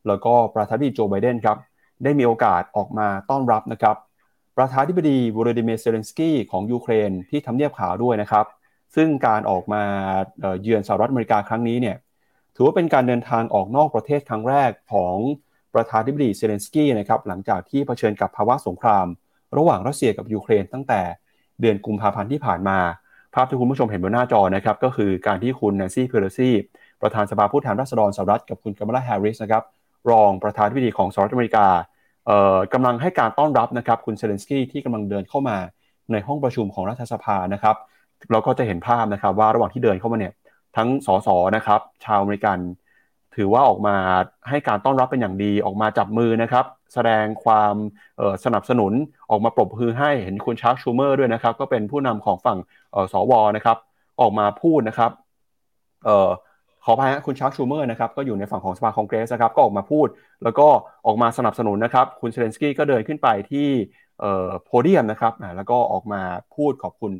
แล้วก็ประธานาธิบดีโจไบเดนครับได้มีโอกาสออกมาต้อนรับนะครับประธานาธิบดีวลาดิเมียร์เซเลนสกี้ของยูเครนที่ทำเนียบขาวด้วยนะครับ ซึ่งการออกมาเยือนสหรัฐอเมริกาครั้งนี้เนี่ยถือว่าเป็นการเดินทางออกนอกประเทศครั้งแรกของประธานาธิบดีเซเลนสกี้นะครับหลังจากที่เผชิญกับภาวะสงคราม ระหว่างรัสเซียกับยูเครนตั้งแต่เดือนกุมภาพันธ์ที่ผ่านมา ภาพที่คุณผู้ชมเห็นบนหน้าจอนะครับก็คือการที่คุณแนนซี่เพโลซีประธานสภาผู้แทนราษฎรสหรัฐกับคุณกัมลาแฮร์ริสนะครับรองประธานาธิบดีของสหรัฐอเมริกากำลังให้การต้อนรับนะครับคุณเซเลนสกี้ที่กำลังเดินเข้ามาในห้องประชุมของรัฐสภานะครับเราก็จะเห็นภาพนะครับว่าระหว่างที่เดินเข้ามาเนี่ยทั้งสส.นะครับชาวอเมริกัน ถือว่าออกมาให้การต้อนรับเป็นอย่างดีออกมาจับมือนะครับ แสดงความสนับสนุนออกมาปรบมือให้เห็นคุณชาร์คชูเมอร์ด้วยนะครับ ก็เป็นผู้นำของฝั่งสว.นะครับ ออกมาพูดนะครับขออภัยคุณชัคชูเมอร์นะครับก็อยู่ในฝั่งของสภาคองเกรสนะครับก็ออกมาพูด แล้วก็ออกมาสนับสนุนนะครับ คุณเซเลนสกี้ก็เดินขึ้นไปที่โพเดียมนะครับแล้วก็ออกมาพูดขอบคุณ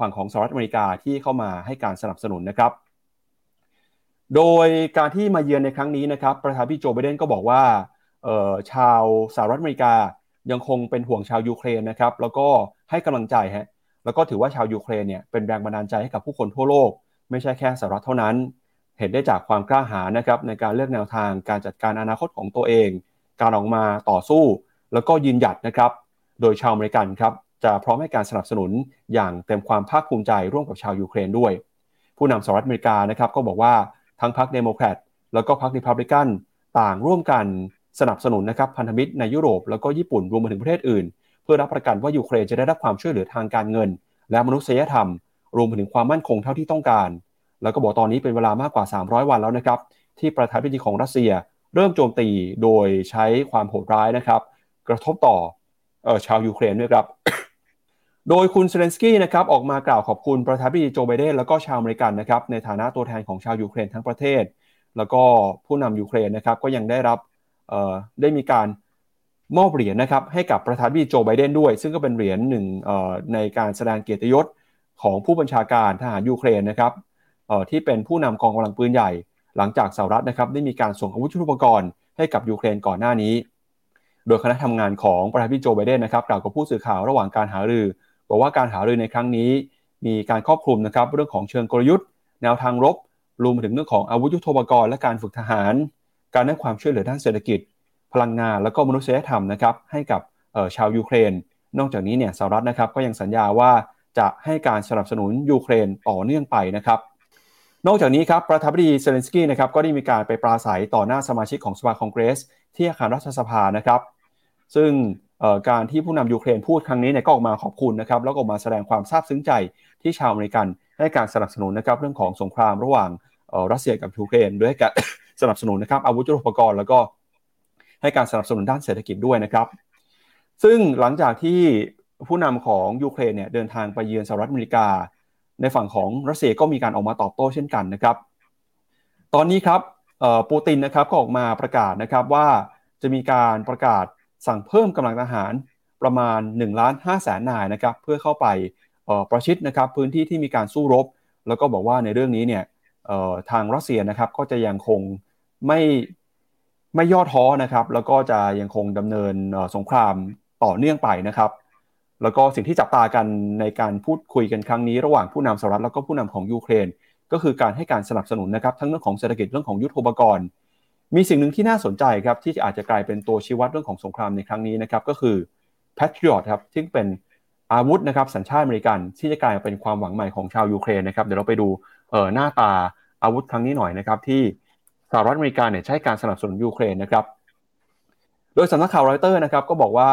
ฝั่งของสหรัฐอเมริกาที่เข้ามาให้การสนับสนุนนะครับ โดยการที่มาเยือนในครั้งนี้นะครับ ประธานพี่โจไบเดนก็บอกว่า ชาวสหรัฐอเมริกายังคงเป็นห่วงชาวยูเครนนะครับแล้วก็ให้กำลังใจฮะแล้วก็ถือว่าชาวยูเครนเนี่ยเป็นแรงบันดาลใจให้กับผู้คนทั่วโลก ไม่ใช่แค่สหรัฐเท่านั้น เห็นได้จากความกล้าหาญนะครับในการเลือกแนวทางการจัดการอนาคตของตัวเอง การออกมาต่อสู้ แล้วก็ยืนหยัดนะครับโดยชาวอเมริกันครับจะพร้อมให้การสนับสนุนอย่างเต็มความภาคภูมิใจร่วมกับชาวยูเครนด้วย ผู้นำสหรัฐอเมริกานะครับก็บอกว่าทั้งพรรคเดโมแครตแล้วก็พรรคริพับลิกันต่างร่วมกัน สนับสนุนนะครับพันธมิตรในยุโรปแล้วก็ญี่ปุ่นรวมไปถึงประเทศอื่น เพื่อรับประกันว่ายูเครนจะได้รับความช่วยเหลือทางการเงิน และมนุษยธรรม รวมไปถึงความมั่นคงเท่าที่ต้องการ แล้วก็บอกตอนนี้เป็นเวลามากกว่า 300 วันแล้วนะครับที่ประธานาธิบดีของรัสเซีย เริ่มโจมตีโดยใช้ความโหดร้ายนะครับ กระทบต่อชาวยูเครนด้วยครับโดยคุณเซเลนสกี้นะครับออกมากล่าวขอบคุณประธานาธิบดีโจไบเดนแล้วก็ชาวอเมริกันนะครับในฐานะตัวแทนของชาวยูเครนทั้งประเทศ แล้วก็ผู้นำยูเครนนะครับก็ยังได้รับ ได้มีการมอบเหรียญนะครับให้กับประธานาธิบดีโจไบเดนด้วย ซึ่งก็เป็นเหรียญหนึ่งในการแสดงเกียรติยศของผู้บัญชาการทหารยูเครนนะครับที่เป็นผู้นำกองกำลังปืนใหญ่ หลังจากสหรัฐนะครับได้มีการส่งอาวุธยุทโธปกรณ์ให้กับยูเครนก่อนหน้านี้ โดยคณะทำงานของประธานาธิบดีโจไบเดนนะครับกล่าวกับผู้สื่อข่าวระหว่างการหารือ บอกว่าการหารือในครั้งนี้ มีการครอบคลุมนะครับเรื่องของเชิงกลยุทธ์ แนวทางรบรวมถึงเรื่องของอาวุธยุทโธปกรณ์และการฝึกทหาร การให้ความช่วยเหลือด้านเศรษฐกิจ พลังงานและก็มนุษยธรรมนะครับให้กับชาวยูเครน นอกจากนี้เนี่ยสหรัฐนะครับก็ยังสัญญาว่าจะให้การสนับสนุนยูเครนต่อเนื่องไปนะครับ นอกจากนี้ครับประธานาธิบดีเซเลนสกี้นะครับก็ได้มีการไปปราศรัยต่อหน้าสมาชิกของสภาคองเกรส ที่อาคารรัฐสภานะครับ ซึ่งการที่ผู้นำยูเครนพูดครั้งนี้เนี่ยก็ออกมาขอบคุณนะครับแล้วก็ออกมาแสดงความซาบซึ้งใจที่ชาวอเมริกันให้การสนับสนุนนะครับเรื่องของสงครามระหว่างรัสเซียกับยูเครนด้วยการ สนับสนุนนะครับอาวุธยุทโธปกรณ์แล้วก็ให้การสนับสนุนด้านเศรษฐกิจด้วยนะครับ ซึ่งหลังจากที่ผู้นำของยูเครนเนี่ยเดินทางไปเยือนสหรัฐอเมริกา ในฝั่งของรัสเซียก็มีการออกมาตอบโต้เช่นกันนะครับ ตอนนี้ครับปูตินนะครับก็ออกมาประกาศนะครับว่าจะมีการประกาศสั่งเพิ่มกำลังทหารประมาณ1ล้าน5แสนนายนะครับเพื่อเข้าไปประชิดนะครับพื้นที่ที่มีการสู้รบ แล้วก็บอกว่าในเรื่องนี้เนี่ยทางรัสเซียนะครับก็จะยังคง ไม่ไม่ย่อท้อนะครับ แล้วก็จะยังคงดำเนินสงครามต่อเนื่องไปนะครับ แล้วก็สิ่งที่จับตากันในการพูดคุยกันครั้งนี้ระหว่างผู้นำสหรัฐแล้วก็ผู้นำของยูเครน ก็คือการให้การสนับสนุนนะครับ ทั้งเรื่องของเศรษฐกิจเรื่องของยุทโธปกรณ์ มีสิ่งหนึ่งที่น่าสนใจครับที่อาจจะกลายเป็นตัวชี้วัดเรื่องของสงครามในครั้งนี้นะครับก็คือ Patriot ครับที่เป็นอาวุธนะครับสัญชาติอเมริกันที่จะกลายเป็นความหวังใหม่ของชาวยูเครนนะครับเดี๋ยวเราไปดูหน้าตาอาวุธครั้งนี้หน่อยนะครับที่ สหรัฐอเมริกาเนี่ยให้การสนับสนุนยูเครนนะครับ โดยสำนักข่าวรอยเตอร์นะครับก็บอกว่า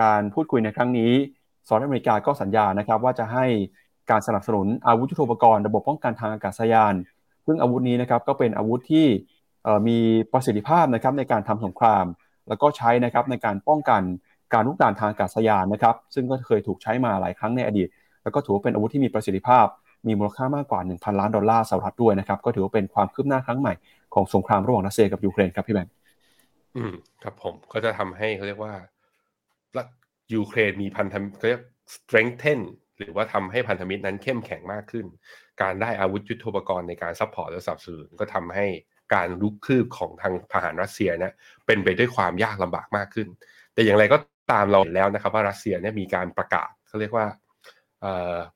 การพูดคุยในครั้งนี้สหรัฐอเมริกาก็สัญญานะครับว่าจะให้การสนับสนุนอาวุธยุทโธปกรณ์ระบบป้องกันทางอากาศยาน ซึ่งอาวุธนี้นะครับก็เป็นอาวุธที่มีประสิทธิภาพนะครับในการทำสงคราม แล้วก็ใช้นะครับในการป้องกันการรุกรานทางอากาศยานนะครับ ซึ่งก็เคยถูกใช้มาหลายครั้งในอดีต แล้วก็ถือว่าเป็นอาวุธที่มีประสิทธิภาพ มีมูลค่ามากกว่า 1,000 ล้านดอลลาร์สหรัฐด้วยนะครับ ก็ถือว่าเป็นความคืบหน้าครั้งใหม่ ของสงครามระหว่างรัสเซียกับยูเครนครับพี่แบงค์
อืมครับผมก็จะทำให้เขาเรียกว่ายูเครนมีพันธมิตรเขาเรียก strengthen หรือว่าทำให้พันธมิตรนั้นเข้มแข็งมากขึ้น การได้อาวุธยุทโธปกรณ์ในการ support และสนับสนุนก็ทำให้การรุกคืบของทางทหารรัสเซียนะเป็นไปด้วยความยากลำบากมากขึ้น แต่อย่างไรก็ตามเราเห็นแล้วนะครับว่ารัสเซียเนี่ยมีการประกาศเขาเรียกว่า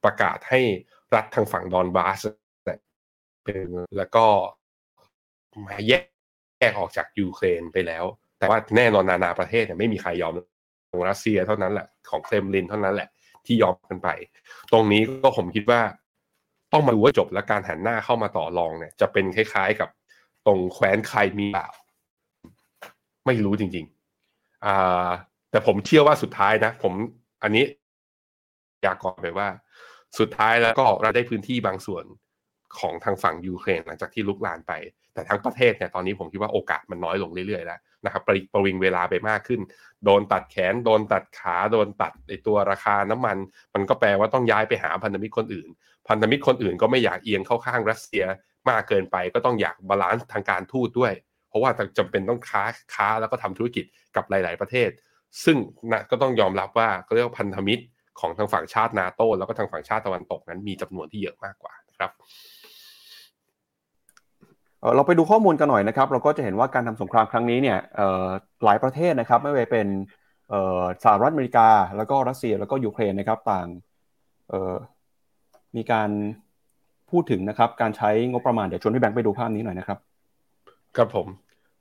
ประกาศให้รัฐทางฝั่งดอนบาสเป็นแล้วก็ มาแยกแยกออกจากยูเครนไปแล้ว แต่ว่าแน่นอนนานาประเทศเนี่ยไม่มีใครยอมของรัสเซียเท่านั้นแหละของเครมลินเท่านั้นแหละที่ยอมกันไป ตรงนี้ก็ผมคิดว่า ต้องมาดูว่าจบและการหันหน้าเข้ามาต่อรองเนี่ย จะเป็นคล้ายๆกับตรงแคว้นใครมีเปล่า ไม่รู้จริงๆอ่าแต่ผมเชื่อว่าสุดท้ายนะ ผมอันนี้ อยากก่อนไปว่า สุดท้ายแล้วก็เราได้พื้นที่บางส่วนของทางฝั่งยูเครนหลังจากที่ลุกลานไป แต่ทั้งประเทศเนี่ยตอนนี้ผมคิดว่าโอกาสมันน้อยลงเรื่อยๆแล้วนะครับประประวิงเวลาไปมากขึ้น โดนตัดแขน โดนตัดขาโดนตัดในตัวราคาน้ำมัน มันก็แปลว่าต้องย้ายไปหาพันธมิตรคนอื่น พันธมิตรคนอื่นก็ไม่อยากเอียงเข้าข้างรัสเซียมากเกินไป ก็ต้องอยาก balance ทางการทูตด้วย เพราะว่าจำเป็นต้องค้าค้าแล้วก็ทำธุรกิจกับหลาย ๆ ประเทศ ซึ่งนะก็ต้องยอมรับว่าก็เรียกว่าพันธมิตรของทางฝั่งชาตินาโตแล้วก็ทางฝั่งชาติตะวันตกนั้นมีจำนวนที่เยอะมากกว่านะครับ
เราไปดูข้อมูลกันหน่อยนะครับ เราก็จะเห็นว่าการทำสงครามครั้งนี้เนี่ยหลายประเทศนะครับ ไม่ว่าเป็นสหรัฐอเมริกา แล้วก็รัสเซียแล้วก็ยูเครนนะครับต่างมีการพูดถึงนะครับ การใช้งบประมาณเดี๋ยวชวนพี่แบงค์ไปดูภาพนี้หน่อยนะครับ
ครับผม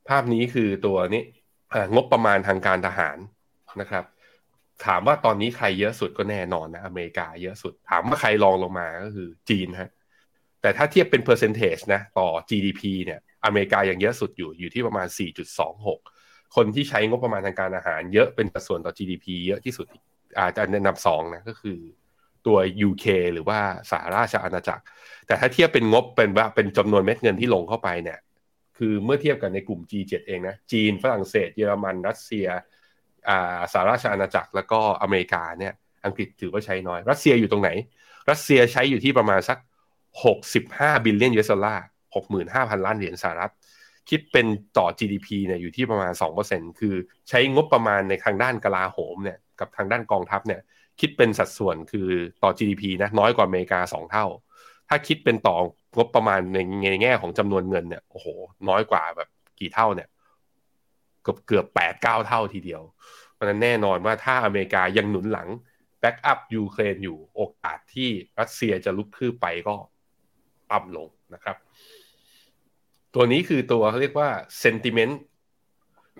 ภาพนี้คือตัวนี้งบประมาณทางการทหารนะครับ ถามว่าตอนนี้ใครเยอะสุดก็แน่นอนนะ อเมริกาเยอะสุด ถามว่าใครรองลงมาก็คือจีนฮะ แต่ถ้าเทียบเป็น percentage นะต่อ GDP เนี่ยอเมริกายังเยอะสุดอยู่อยู่ที่ประมาณ 4.26 คนที่ใช้งบประมาณทางการทหารเยอะเป็นสัดส่วนต่อ GDP เยอะที่สุดอาจจะนะนำสองนะก็คือตัว UK หรือว่าสหราชอาณาจักร แต่ถ้าเทียบเป็นงบเป็นว่าเป็นจำนวนเม็ดเงินที่ลงเข้าไปเนี่ยคือเมื่อเทียบกันในกลุ่ม G7 เองนะจีนฝรั่งเศส เยอรมัน รัสเซียสหราชอาณาจักรแล้วก็อเมริกาเนี่ยอังกฤษถือว่าใช้น้อย รัสเซียอยู่ตรงไหน รัสเซียใช้อยู่ที่ประมาณสัก 65 billion US dollar 65,000 ล้านเหรียญสหรัฐ คิดเป็นต่อ GDP เนี่ยอยู่ที่ประมาณ 2%คือใช้งบประมาณในทางด้านกลาโหมเนี่ยกับทางด้านกองทัพเนี่ยคิดเป็นสัดส่วนคือต่อ GDP นะน้อยกว่าอเมริกา 2 เท่า ถ้าคิดเป็นต่องบประมาณในในแง่ของจำนวนเงินเนี่ยโอ้โหน้อยกว่าแบบกี่เท่าเนี่ยเกือบเกือบแปดเก้าเท่าทีเดียว เพราะนั้นแน่นอนว่าถ้าอเมริกายังหนุนหลัง backup ยูเครนอยู่โอกาสที่รัสเซียจะลุกคืบไปก็ ต่ำลงนะครับ ตัวนี้คือตัวเขาเรียกว่า sentiment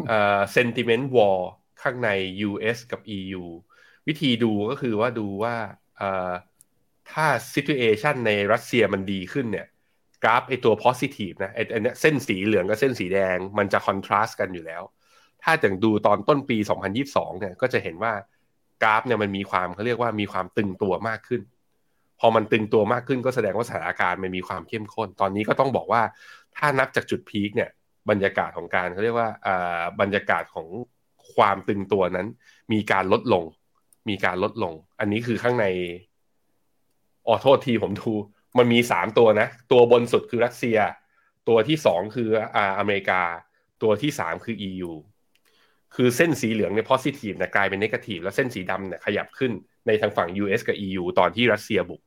เอ่อ sentiment war ข้างใน US กับ EU วิธีดูก็คือว่าดูว่าเอ่อถ้า situation ในรัสเซียมันดีขึ้นเนี่ย กราฟไอตัว positive นะไอเนี้ยเส้นสีเหลืองกับเส้นสีแดง มันจะ contrast กันอยู่แล้ว ถ้าจะดูตอนต้นปี 2022 เนี่ยก็จะเห็นว่ากราฟเนี่ยมันมีความเขาเรียกว่ามีความตึงตัวมากขึ้น พอมันตึงตัวมากขึ้นก็แสดงว่าสถานการณ์มันมีความเข้มข้น ตอนนี้ก็ต้องบอกว่าถ้านับจากจุดพีคเนี่ยบรรยากาศของการเขาเรียกว่าบรรยากาศของความตึงตัวนั้น มีการลดลง มีการลดลง อันนี้คือข้างในออโทษทีผมดูมันมีสามตัวนะ ตัวบนสุดคือรัสเซีย ตัวที่สองคืออ่าอเมริกา ตัวที่สามคือ EU คือเส้นสีเหลืองเนี่ย positive นะกลายเป็น negative แล้วเส้นสีดำเนี่ยขยับขึ้นในทางฝั่ง US กับ EU ตอนที่รัสเซียบุก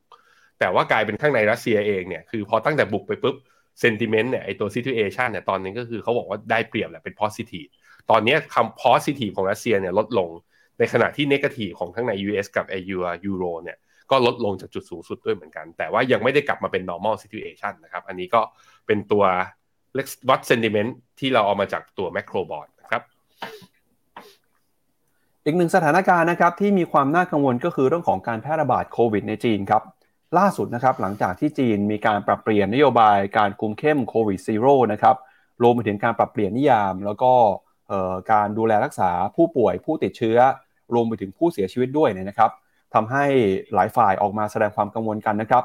แต่ว่ากลายเป็นข้างในรัสเซียเองเนี่ยคือพอตั้งแต่บุกไปปุ๊บ sentiment เนี่ยไอตัว situation เนี่ยตอนนี้ก็คือเขาบอกว่าได้เปรียบแหละเป็น positive ตอนนี้คำ positive ของรัสเซียเนี่ยลดลงในขณะที่ negative ของทั้งใน US กับ EU ยูโรเนี่ยก็ลดลงจากจุดสูงสุดด้วยเหมือนกัน แต่ว่ายังไม่ได้กลับมาเป็น normal situation นะครับ อันนี้ก็เป็นตัววัด sentiment ที่เราเอามาจากตัว macro board นะครับ
อีกหนึ่งสถานการณ์นะครับที่มีความน่ากังวลก็คือเรื่องของการแพร่ระบาดโควิดในจีนครับ ล่าสุดนะครับหลังจากที่จีนมีการปรับเปลี่ยนนโยบายการคุมเข้มโควิดซีโร่นะครับรวมไปถึงการปรับเปลี่ยนนิยาม แล้วก็การดูแลรักษาผู้ป่วยผู้ติดเชื้อ รวมไปถึงผู้เสียชีวิตด้วยนะครับทำให้หลายฝ่ายออกมาแสดงความกังวลกันนะครับ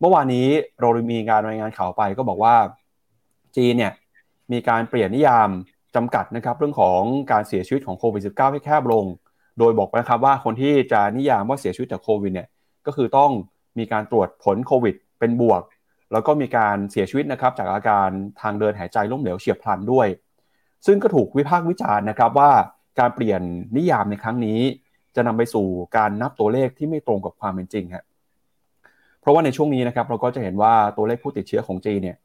เมื่อวานนี้เรามีการรายงานข่าวไปก็บอกว่าจีนเนี่ยมีการเปลี่ยนนิยามจำกัดนะครับเรื่องของการเสียชีวิตของโควิด -19 ให้แคบลง โดยบอกนะครับว่าคนที่จะนิยามว่าเสียชีวิตจากโควิดเนี่ยก็คือต้อง มีการตรวจผลโควิด เป็นบวก แล้วก็มีการเสียชีวิตนะครับจากอาการทางเดินหายใจล้มเหลวเฉียบพลันด้วย ซึ่งก็ถูกวิพากษ์วิจารณ์นะครับว่าการเปลี่ยนนิยามในครั้งนี้ จะนำไปสู่การนับตัวเลขที่ไม่ตรงกับความเป็นจริงครับเพราะว่าในช่วงนี้นะครับเราก็จะเห็นว่าตัวเลขผู้ติดเชื้อของจีนเนี่ย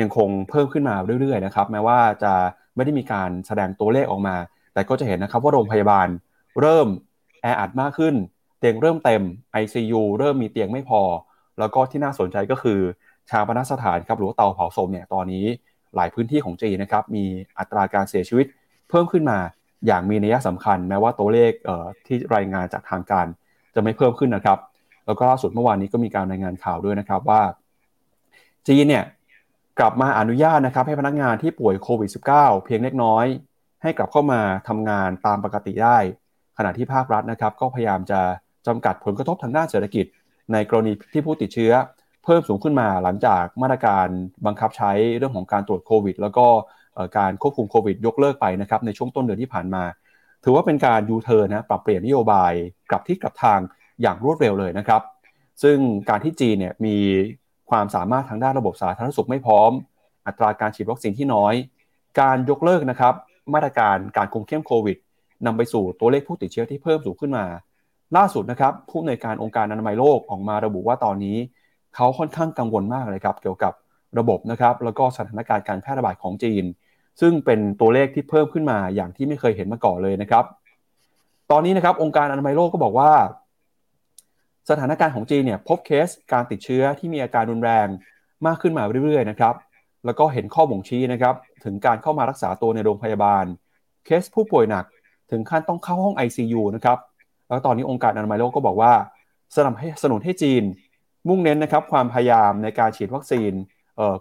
ยังคงเพิ่มขึ้นมาเรื่อยๆนะครับแม้ว่าจะไม่ได้มีการแสดงตัวเลขออกมา แต่ก็จะเห็นนะครับว่าโรงพยาบาลเริ่มแออัดมากขึ้น เตียงเริ่มเต็ม ICU เริ่มมีเตียงไม่พอ แล้วก็ที่น่าสนใจก็คือชาปนสถานครับหรือว่าเตาเผาศพเนี่ยตอนนี้หลายพื้นที่ของจีนนะครับมีอัตราการเสียชีวิตเพิ่มขึ้นมาอย่างมีนัยสำคัญ แม้ว่าตัวเลขที่รายงานจากทางการจะไม่เพิ่มขึ้นนะครับ แล้วก็ล่าสุดเมื่อวานนี้ก็มีการรายงานข่าวด้วยนะครับว่า จีนเนี่ยกลับมาอนุญาตนะครับให้พนักงานที่ป่วยโควิด -19 เพียงเล็กน้อย ให้กลับเข้ามาทำงานตามปกติได้ ขณะที่ภาครัฐนะครับ ก็พยายามจะ จำกัดผลกระทบทางด้านเศรษฐกิจ ในกรณีที่ผู้ติดเชื้อ เพิ่มสูงขึ้นมาหลังจากมาตรการบังคับใช้เรื่องของการตรวจโควิด แล้วก็การควบคุมโควิด ยกเลิกไปนะครับในช่วงต้นเดือนที่ผ่านมา ถือว่าเป็นการยูเทิร์นนะปรับเปลี่ยนนโยบายกลับที่กลับทางอย่างรวดเร็วเลยนะครับ ซึ่งการที่จีนเนี่ยมีความสามารถทางด้านระบบสาธารณสุขไม่พร้อม อัตราการฉีดวัคซีนที่น้อย การยกเลิกนะครับมาตรการการคุมเข้มโควิดนำไปสู่ตัวเลขผู้ติดเชื้อที่เพิ่มสูงขึ้นมา ล่าสุดนะครับผู้ในการองค์การอนามัยโลกออกมาระบุว่าตอนนี้ เขาค่อนข้างกังวลมากเลยครับเกี่ยวกับระบบนะครับแล้วก็สถานการณ์การแพร่ระบาดของจีน ซึ่งเป็นตัวเลขที่เพิ่มขึ้นมาอย่างที่ไม่เคยเห็นมาก่อนเลยนะครับ ตอนนี้นะครับองค์การอนามัยโลกก็บอกว่า สถานการณ์ของจีนเนี่ยพบเคสการติดเชื้อที่มีอาการรุนแรงมากขึ้นมาเรื่อยๆนะครับแล้วก็เห็นข้อบ่งชี้นะครับถึงการเข้ามารักษาตัวในโรงพยาบาล เคสผู้ป่วยหนักถึงขั้นต้องเข้าห้อง ICU นะครับ แล้วตอนนี้องค์การอนามัยโลกก็บอกว่าสนับสนุนให้จีน มุ่งเน้นนะครับความพยายามในการฉีดวัคซีน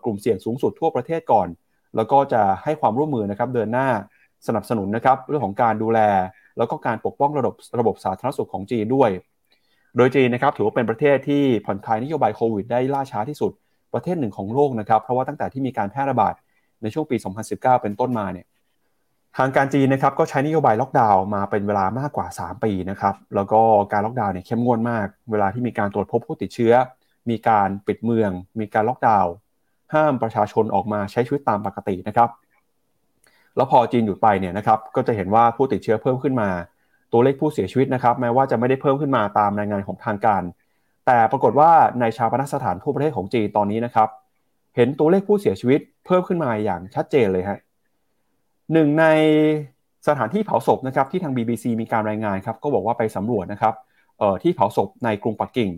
กลุ่มเสี่ยงสูงสุดทั่วประเทศก่อน แล้วก็จะให้ความร่วมมือนะครับเดินหน้าสนับสนุนนะครับเรื่องของการดูแล แล้วก็การปกป้องระบบระบบสาธารณสุขของจีนด้วย โดยจีนนะครับถือว่าเป็นประเทศที่ผ่อนคลายนโยบายโควิดได้ล่าช้าที่สุดประเทศหนึ่งของโลกนะครับเพราะว่าตั้งแต่ที่มีการแพร่ระบาดในช่วงปี 2019 เป็นต้นมาเนี่ย ทางการจีนนะครับก็ใช้นโยบายล็อกดาวน์มาเป็นเวลามากกว่า 3 ปีนะครับแล้วก็การล็อกดาวน์เนี่ยเข้มงวดมาก เวลาที่มีการตรวจพบผู้ติดเชื้อ มีการปิดเมือง มีการล็อกดาวน์ห้ามประชาชนออกมาใช้ชีวิตตามปกตินะครับ แล้วพอจีนหยุดไปเนี่ยนะครับก็จะเห็นว่าผู้ติดเชื้อเพิ่มขึ้นมา ตัวเลขผู้เสียชีวิตนะครับ แม้ว่าจะไม่ได้เพิ่มขึ้นมาตามรายงานของทางการ แต่ปรากฏว่าในชาปนสถานทั่วประเทศของจีนตอนนี้นะครับ เห็นตัวเลขผู้เสียชีวิตเพิ่มขึ้นมาอย่างชัดเจนเลยฮะ หนึ่งในสถานที่เผาศพนะครับที่ทาง BBC มีการรายงานครับก็บอกว่าไปสำรวจนะครับที่เผาศพในกรุงปักกิ่ง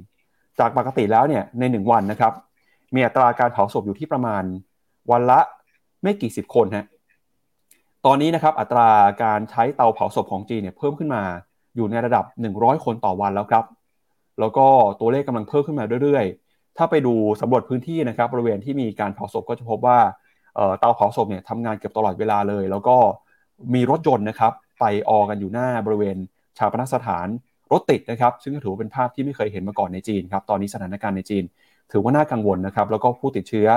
จากปกติแล้วเนี่ยใน 1 วันนะครับมีอัตราการเผาศพอยู่ที่ประมาณวันละไม่กี่สิบคนฮะตอนนี้นะครับอัตราการใช้เตาเผาศพของจีนเนี่ยเพิ่มขึ้นมาอยู่ในระดับ 100 คนต่อวันแล้วครับ แล้วก็ตัวเลขกำลังเพิ่มขึ้นมาเรื่อยๆ ถ้าไปดูสำรวจพื้นที่นะครับบริเวณที่มีการเผาศพก็จะพบว่า เตาเผาศพเนี่ยทำงานเกือบตลอดเวลาเลย แล้วก็มีรถยนต์นะครับไปออกันอยู่หน้าบริเวณชาปนสถานรถติดนะครับ ซึ่งถือว่าเป็นภาพที่ไม่เคยเห็นมาก่อนในจีนครับตอนนี้สถานการณ์ในจีน ถือว่าน่ากังวลนะครับแล้วก็ผู้ติดเชื้อ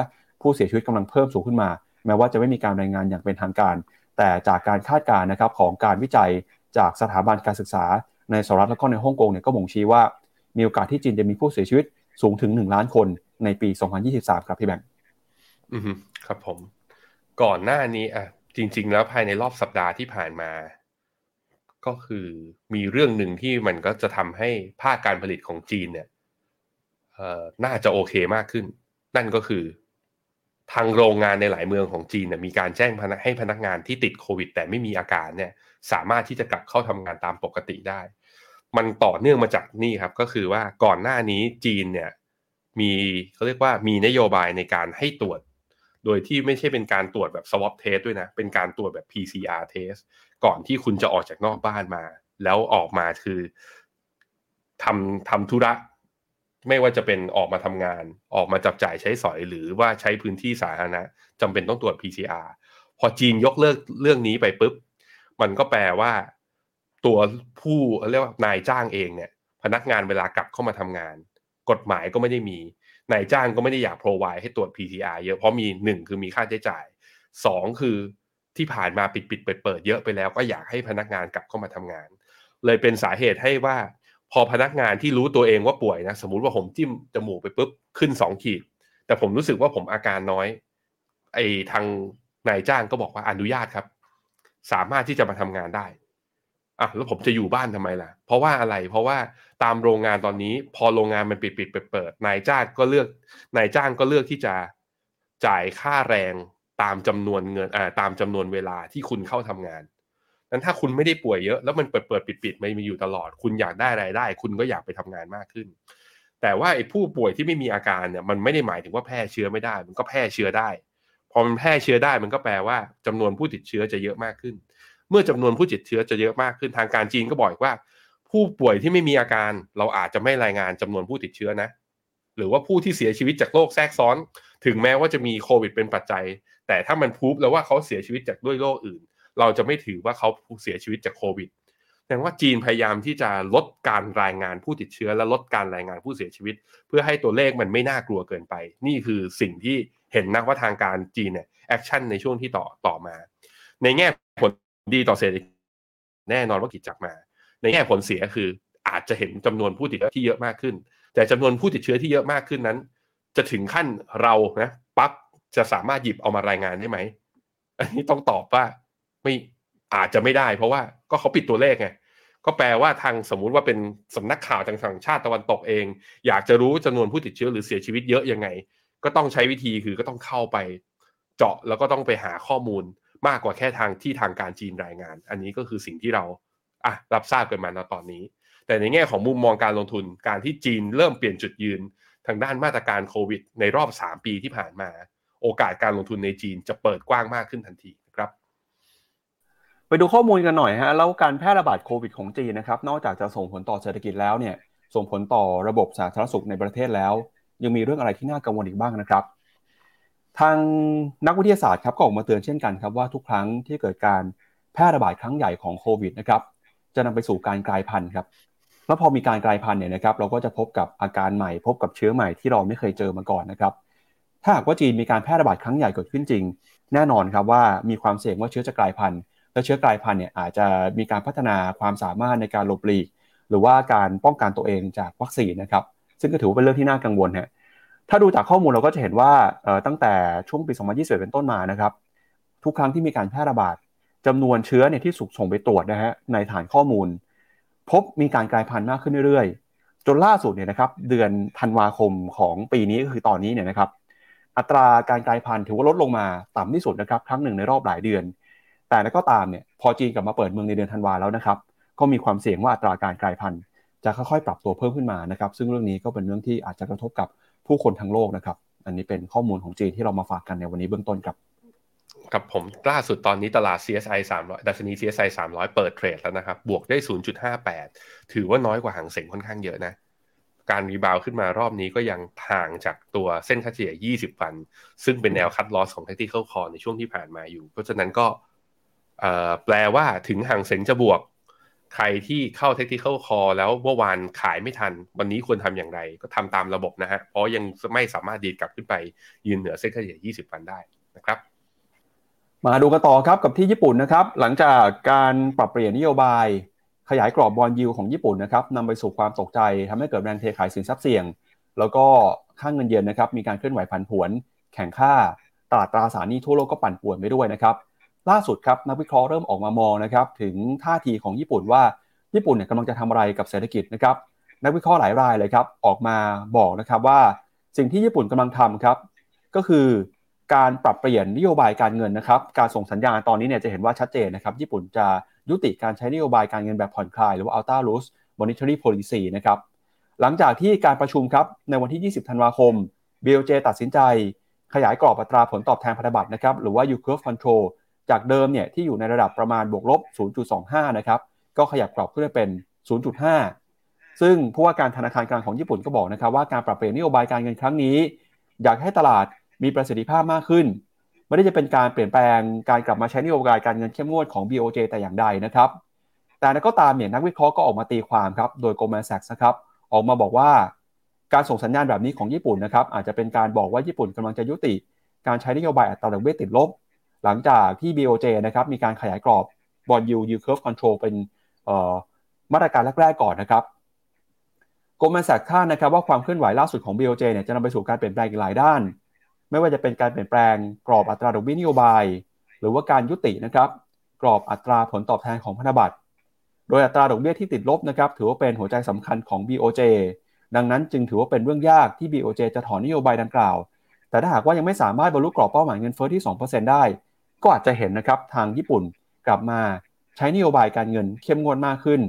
ผู้เสียชีวิตกำลังเพิ่มสูงขึ้นมา แม้ว่าจะไม่มีการรายงานอย่างเป็นทางการ แต่จากการคาดการณ์นะครับของการวิจัยจากสถาบันการศึกษาในสหรัฐแล้วก็ในฮ่องกงเนี่ยก็บ่งชี้ว่ามีโอกาสที่จีนจะมีผู้เสียชีวิตสูงถึง 1 ล้านคนในปี 2023 ครับพี่แบงค์
ครับผม ก่อนหน้านี้อะจริง ๆ แล้วภายในรอบสัปดาห์ที่ผ่านมา ก็คือมีเรื่องหนึ่งที่มันก็จะทำให้ภาคการผลิตของจีนเนี่ยเอ่อน่าจะโอเคมากขึ้น นั่นก็คือ ทางโรงงานในหลายเมืองของจีนเนี่ยมีการแจ้งพนักให้พนักงานที่ติดโควิด แต่ไม่มีอาการเนี่ย สามารถที่จะกลับเข้าทำงานตามปกติได้ มันต่อเนื่องมาจากนี่ครับ ก็คือว่าก่อนหน้านี้จีนเนี่ย มีเขาเรียกว่ามีนโยบายในการให้ตรวจ โดยที่ไม่ใช่เป็นการตรวจแบบ swab test ด้วยนะ เป็นการตรวจแบบ PCR test ก่อนที่คุณจะออกจากนอกบ้านมา แล้วออกมาคือทำทำธุระ ไม่ว่าจะเป็นออกมาทำงาน ออกมาจับจ่ายใช้สอยหรือว่าใช้พื้นที่สาธารณะจำเป็นต้องตรวจ PCR พอจีนยกเลิกเรื่องนี้ไปปุ๊บ มันก็แปลว่า ตัวผู้เรียกว่านายจ้างเองเนี่ย พนักงานเวลากลับเข้ามาทำงาน กฎหมายก็ไม่ได้มี นายจ้างก็ไม่ได้อยาก provide ให้ตรวจ PCR เยอะเพราะมีหนึ่งคือมีค่าใช้จ่ายสองคือที่ผ่านมาปิดปิดเปิดเปิดเยอะไปแล้วก็อยากให้พนักงานกลับเข้ามาทำงาน เลยเป็นสาเหตุให้ว่า พอพนักงานที่รู้ตัวเองว่าป่วยนะสมมุติว่าผมจิ้มจมูกไปปุ๊บขึ้นสองขีด แต่ผมรู้สึกว่าผมอาการน้อย ไอ้ทางนายจ้างก็บอกว่าอนุญาตครับ สามารถที่จะมาทำงานได้ อะแล้วผมจะอยู่บ้านทำไมล่ะ เพราะว่าอะไรเพราะว่าตามโรงงานตอนนี้ พอโรงงานมันปิดปิดเปิดเปิดนายจ้างก็เลือกนายจ้างก็เลือกที่จะจ่ายค่าแรงตามจำนวนเงินอ่าตามจำนวนเวลาที่คุณเข้าทำงานนั้นถ้าคุณไม่ได้ป่วยเยอะแล้วมันเปิดเปิดปิดปิดไม่มีอยู่ตลอด คุณอยากได้รายได้ คุณก็อยากไปทำงานมากขึ้น แต่ว่าไอ้ผู้ป่วยที่ไม่มีอาการเนี่ยมันไม่ได้หมายถึงว่าแพร่เชื้อไม่ได้ มันก็แพร่เชื้อได้ พอมันแพร่เชื้อได้มันก็แปลว่าจำนวนผู้ติดเชื้อจะเยอะมากขึ้น เมื่อจำนวนผู้ติดเชื้อจะเยอะมากขึ้นทางการจีนก็บอกว่า ผู้ป่วยที่ไม่มีอาการเราอาจจะไม่รายงานจำนวนผู้ติดเชื้อนะ หรือว่าผู้ที่เสียชีวิตจากโรคแทรกซ้อน ถึงแม้ว่าจะมีโควิดเป็นปัจจัย แต่ถ้ามันพูบแล้วว่าเขาเสียชีวิตจากด้วยโรคอื่น เราจะไม่ถือว่าเขาเสียชีวิตจากโควิดแสดงว่าจีนพยายามที่จะลดการรายงานผู้ติดเชื้อและลดการรายงานผู้เสียชีวิต เพื่อให้ตัวเลขมันไม่น่ากลัวเกินไป นี่คือสิ่งที่เห็นนักว่าทางการจีนเนี่ยแอคชั่นในช่วงที่ต่อต่อมา ในแง่ผล ดีต่อเศรษฐกิจแน่นอนว่ากิจจักมา ในแง่ผลเสียคืออาจจะเห็นจำนวนผู้ติดเชื้อที่เยอะมากขึ้น แต่จำนวนผู้ติดเชื้อที่เยอะมากขึ้นนั้น จะถึงขั้นเรานะปั๊บจะสามารถหยิบเอามารายงานได้ไหมอันนี้ต้องตอบว่าไม่อาจจะไม่ได้ เพราะว่าก็เขาปิดตัวเลขไงก็แปลว่าทางสมมุติว่าเป็นสำนักข่าวทางฝั่งชาติตะวันตกเอง อยากจะรู้จำนวนผู้ติดเชื้อหรือเสียชีวิตเยอะยังไง ก็ต้องใช้วิธีคือก็ต้องเข้าไป เจาะแล้วก็ต้องไปหาข้อมูล มากกว่าแค่ทางที่ทางการจีนรายงาน อันนี้ก็คือสิ่งที่เราอะรับทราบกันมาในตอนนี้ แต่ในแง่ของมุมมองการลงทุนการที่จีนเริ่มเปลี่ยนจุดยืนทางด้านมาตรการโควิด ในรอบ 3 ปีที่ผ่านมา โอกาสการลงทุนในจีนจะเปิดกว้างมากขึ้นทันทีครับ
ไปดูข้อมูลกันหน่อยฮะแล้วการแพร่ระบาดโควิดของจีนนะครับนอกจากจะส่งผลต่อเศรษฐกิจแล้วเนี่ยส่งผลต่อระบบสาธารณสุขในประเทศแล้ว ยังมีเรื่องอะไรที่น่ากังวลอีกบ้างนะครับ ทางนักวิทยาศาสตร์ครับก็ออกมาเตือนเช่นกันครับว่าทุกครั้งที่เกิดการแพร่ระบาดครั้งใหญ่ของโควิดนะครับจะนำไปสู่การกลายพันธุ์ครับแล้วพอมีการกลายพันธุ์เนี่ยนะครับเราก็จะพบกับอาการใหม่ พบกับเชื้อใหม่ที่เราไม่เคยเจอมาก่อนนะครับ ถ้าหากว่าจีนมีการแพร่ระบาดครั้งใหญ่เกิดขึ้นจริง แน่นอนครับว่ามีความเสี่ยงว่าเชื้อจะกลายพันธุ์และเชื้อกลายพันธุ์เนี่ยอาจจะมีการพัฒนาความสามารถในการหลบหลีก หรือว่าการป้องกันตัวเองจากวัคซีนนะครับซึ่งก็ถือว่าเป็นเรื่องที่น่ากังวลฮะ ถ้าดูจากข้อมูลเราก็จะเห็นว่าตั้งแต่ช่วงปี 2020เป็นต้นมานะครับ ทุกครั้งที่มีการแพร่ระบาดจำนวนเชื้อเนี่ยที่สุกส่งไปตรวจนะฮะในฐานข้อมูล พบมีการกลายพันธุ์มากขึ้นเรื่อยๆ จนล่าสุดเนี่ยนะครับเดือนธันวาคมของปีนี้ก็คือตอนนี้เนี่ยนะครับ อัตราการกลายพันธุ์ถือว่าลดลงมาต่ำที่สุดนะครับครั้งหนึ่งในรอบหลายเดือน แต่แล้วก็ตามเนี่ยพอจีนกลับมาเปิดเมืองในเดือนธันวาแล้วนะครับ ก็มีความเสี่ยงว่าอัตราการกลายพันธุ์จะค่อยๆ ปรับตัวเพิ่มขึ้นมานะครับ ซึ่งเรื่องนี้ก็เป็นเรื่องที่อาจจะกระทบกับ ผู้คนทั้งโลกนะครับ อันนี้เป็นข้อมูลของจีนที่เรามาฝากกันในวันนี้เบื้องต้นครับ
ครับผมล่าสุดตอนนี้ตลาด CSI 300ดัชนี CSI 300 เปิดเทรดแล้วนะครับ บวกได้ 0.58 ถือว่าน้อยกว่าหางเสงค่อนข้างเยอะนะ การรีบาวขึ้นมารอบนี้ก็ยังห่างจากตัวเส้นค่าเฉลี่ย 20 วัน ซึ่งเป็นแนวคัดลอสของ Tactical Call ในช่วงที่ผ่านมาอยู่ เพราะฉะนั้นก็แปลว่าถึงห่างเสงจะบวก ใครที่เข้า technical call แล้วเมื่อวานขายไม่ทัน วันนี้ควรทำอย่างไร ก็ทำตามระบบนะฮะ เพราะยังไม่สามารถดีดกลับขึ้นไปยืนเหนือเส้นเฉลี่ย 20 วันได้นะครับ
มาดูกันต่อครับกับที่ญี่ปุ่นนะครับ หลังจากการปรับเปลี่ยนนโยบาย ขยายกรอบบอลยูของญี่ปุ่นนะครับนำไปสู่ความตกใจทำให้เกิดแรงเทขายสินทรัพย์เสี่ยง แล้วก็ค่างเงินเยนนะครับมีการเคลื่อนไหวผันผวน แข่งค่าตลาดตราสารหนี้ทั่วโลกก็ปั่นป่วนไปด้วยนะครับ ล่าสุดครับนักวิเคราะห์เริ่มออกมามองนะครับถึงท่าทีของญี่ปุ่นว่าญี่ปุ่นเนี่ยกำลังจะทำอะไรกับเศรษฐกิจนะครับนักวิเคราะห์หลายรายเลยครับออกมาบอกนะครับว่าสิ่งที่ญี่ปุ่นกำลังทำครับ ก็คือการปรับเปลี่ยนนโยบายการเงินนะครับการส่งสัญญาณตอนนี้เนี่ยจะเห็นว่าชัดเจนนะครับญี่ปุ่นจะยุติการใช้นโยบายการเงินแบบผ่อนคลาย หรือว่า ultra l o o s monetary policy นะครับหลังจากที่การประชุมครับในวันที่ 20 ธันวาคม BOJ ตัดสินใจ ขยายกรอบอัตราผลตอบแทนพันธบัตรนะครับหรือว่า yield curve control จากเดิมเนี่ยที่อยู่ในระดับประมาณบวกลบ 0.25 นะครับก็ขยับกรอบขึ้นไปเป็น 0.5 ซึ่งผู้ว่าการธนาคารกลางของญี่ปุ่นก็บอกนะครับว่าการปรับเปลี่ยนนโยบายการเงินครั้งนี้ อยากให้ตลาดมีประสิทธิภาพมากขึ้น ไม่ได้จะเป็นการเปลี่ยนแปลงการกลับมาใช้นโยบายการเงินเข้มงวดของ BOJ แต่อย่างใดนะครับ แต่ก็ตามเนี่ยนักวิเคราะห์ก็ออกมาตีความครับโดย Goldman Sachs นะครับออกมาบอกว่าการส่งสัญญาณแบบนี้ของญี่ปุ่นนะครับอาจจะเป็นการบอกว่าญี่ปุ่นกำลังจะยุติ การใช้นโยบายอัตราดอกเบี้ยติดลบ หลังจากที่ BOJ นะครับมีการขยายกรอบbond yield yield curve control เป็นมาตรการแรกๆก่อนนะครับ Goldman Sachs คาดนะครับว่าความเคลื่อนไหวล่าสุดของ BOJ เนี่ยจะนำไปสู่การเปลี่ยนแปลงอีกหลายด้าน ไม่ว่าจะเป็นการเปลี่ยนแปลงกรอบอัตราดอกเบี้ยนโยบาย หรือว่าการยุตินะครับกรอบอัตราผลตอบแทนของพันธบัตรโดยอัตราดอกเบี้ยที่ติดลบนะครับถือว่าเป็นหัวใจสำคัญของ BOJ ดังนั้นจึงถือว่าเป็นเรื่องยากที่ BOJ จะถอนนโยบายดังกล่าว แต่ถ้าหากว่ายังไม่สามารถบรรลุกรอบเป้าหมายเงินเฟ้อที่ 2%ได้ ก็อาจจะเห็นนะครับทางญี่ปุ่นกลับมาใช้นโยบายการเงินเข้มงวดมากขึ้น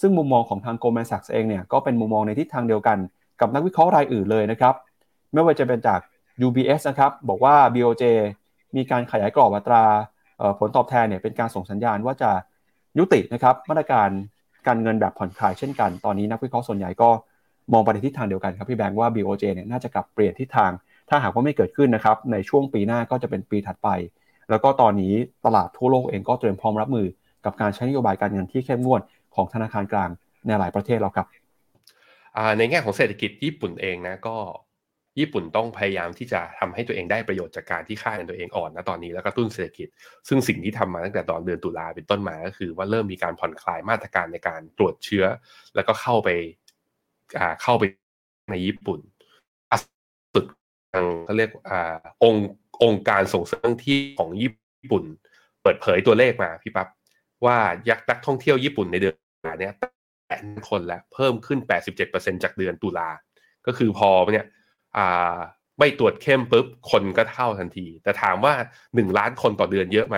ซึ่งมุมมองของทาง Goldman Sachs เองเนี่ยก็เป็นมุมมองในทิศทางเดียวกันกับนักวิเคราะห์รายอื่นเลยนะครับไม่ว่าจะเป็นจาก UBS นะครับบอกว่า BOJ มีการขยายกรอบอัตราผลตอบแทนเนี่ยเป็นการส่งสัญญาณว่าจะยุตินะครับมาตรการการเงินแบบผ่อนคลายเช่นกัน ตอนนี้นักวิเคราะห์ส่วนใหญ่ก็มองไปในทิศทางเดียวกันครับพี่แบงค์ว่า BOJ เนี่ยน่าจะกลับเปลี่ยนทิศทาง ถ้าหากว่าไม่เกิดขึ้นนะครับในช่วงปีหน้าก็จะเป็นปีถัดไป แล้วก็ตอนนี้ตลาดทั่วโลกเองก็เตรียมพร้อมรับมือกับการใช้นโยบายการเงินที่เข้มงวดของธนาคารกลางในหลายประเทศแล้วครับ
ในแง่ของเศรษฐกิจญี่ปุ่นเองนะก็ญี่ปุ่นต้องพยายามที่จะทำให้ตัวเองได้ประโยชน์จากการที่ค่าเงินตัวเองอ่อนนะตอนนี้แล้วก็ตุ้นเศรษฐกิจ ซึ่งสิ่งที่ทำมาตั้งแต่ตอนเดือนตุลาเป็นต้นมาก็คือว่าเริ่มมีการผ่อนคลายมาตรการในการตรวจเชื้อ แล้วก็เข้าไปเข้าไปในญี่ปุ่นางเขาเรียกอองค์องค์การส่งเสริมที่ของญี่ปุ่น เปิดเผยตัวเลขมาพี่ปั๊บว่ายักษ์นักท่องเที่ยวญี่ปุ่นในเดือนนี้แปดคนแล้วเพิ่มขึ้น 87%จากเดือนตุลา ก็คือพอเนี่ยไม่ตรวจเข้มปุ๊บคนก็เท่าทันที แต่ถามว่า 1 ล้านคนต่อเดือนเยอะไหม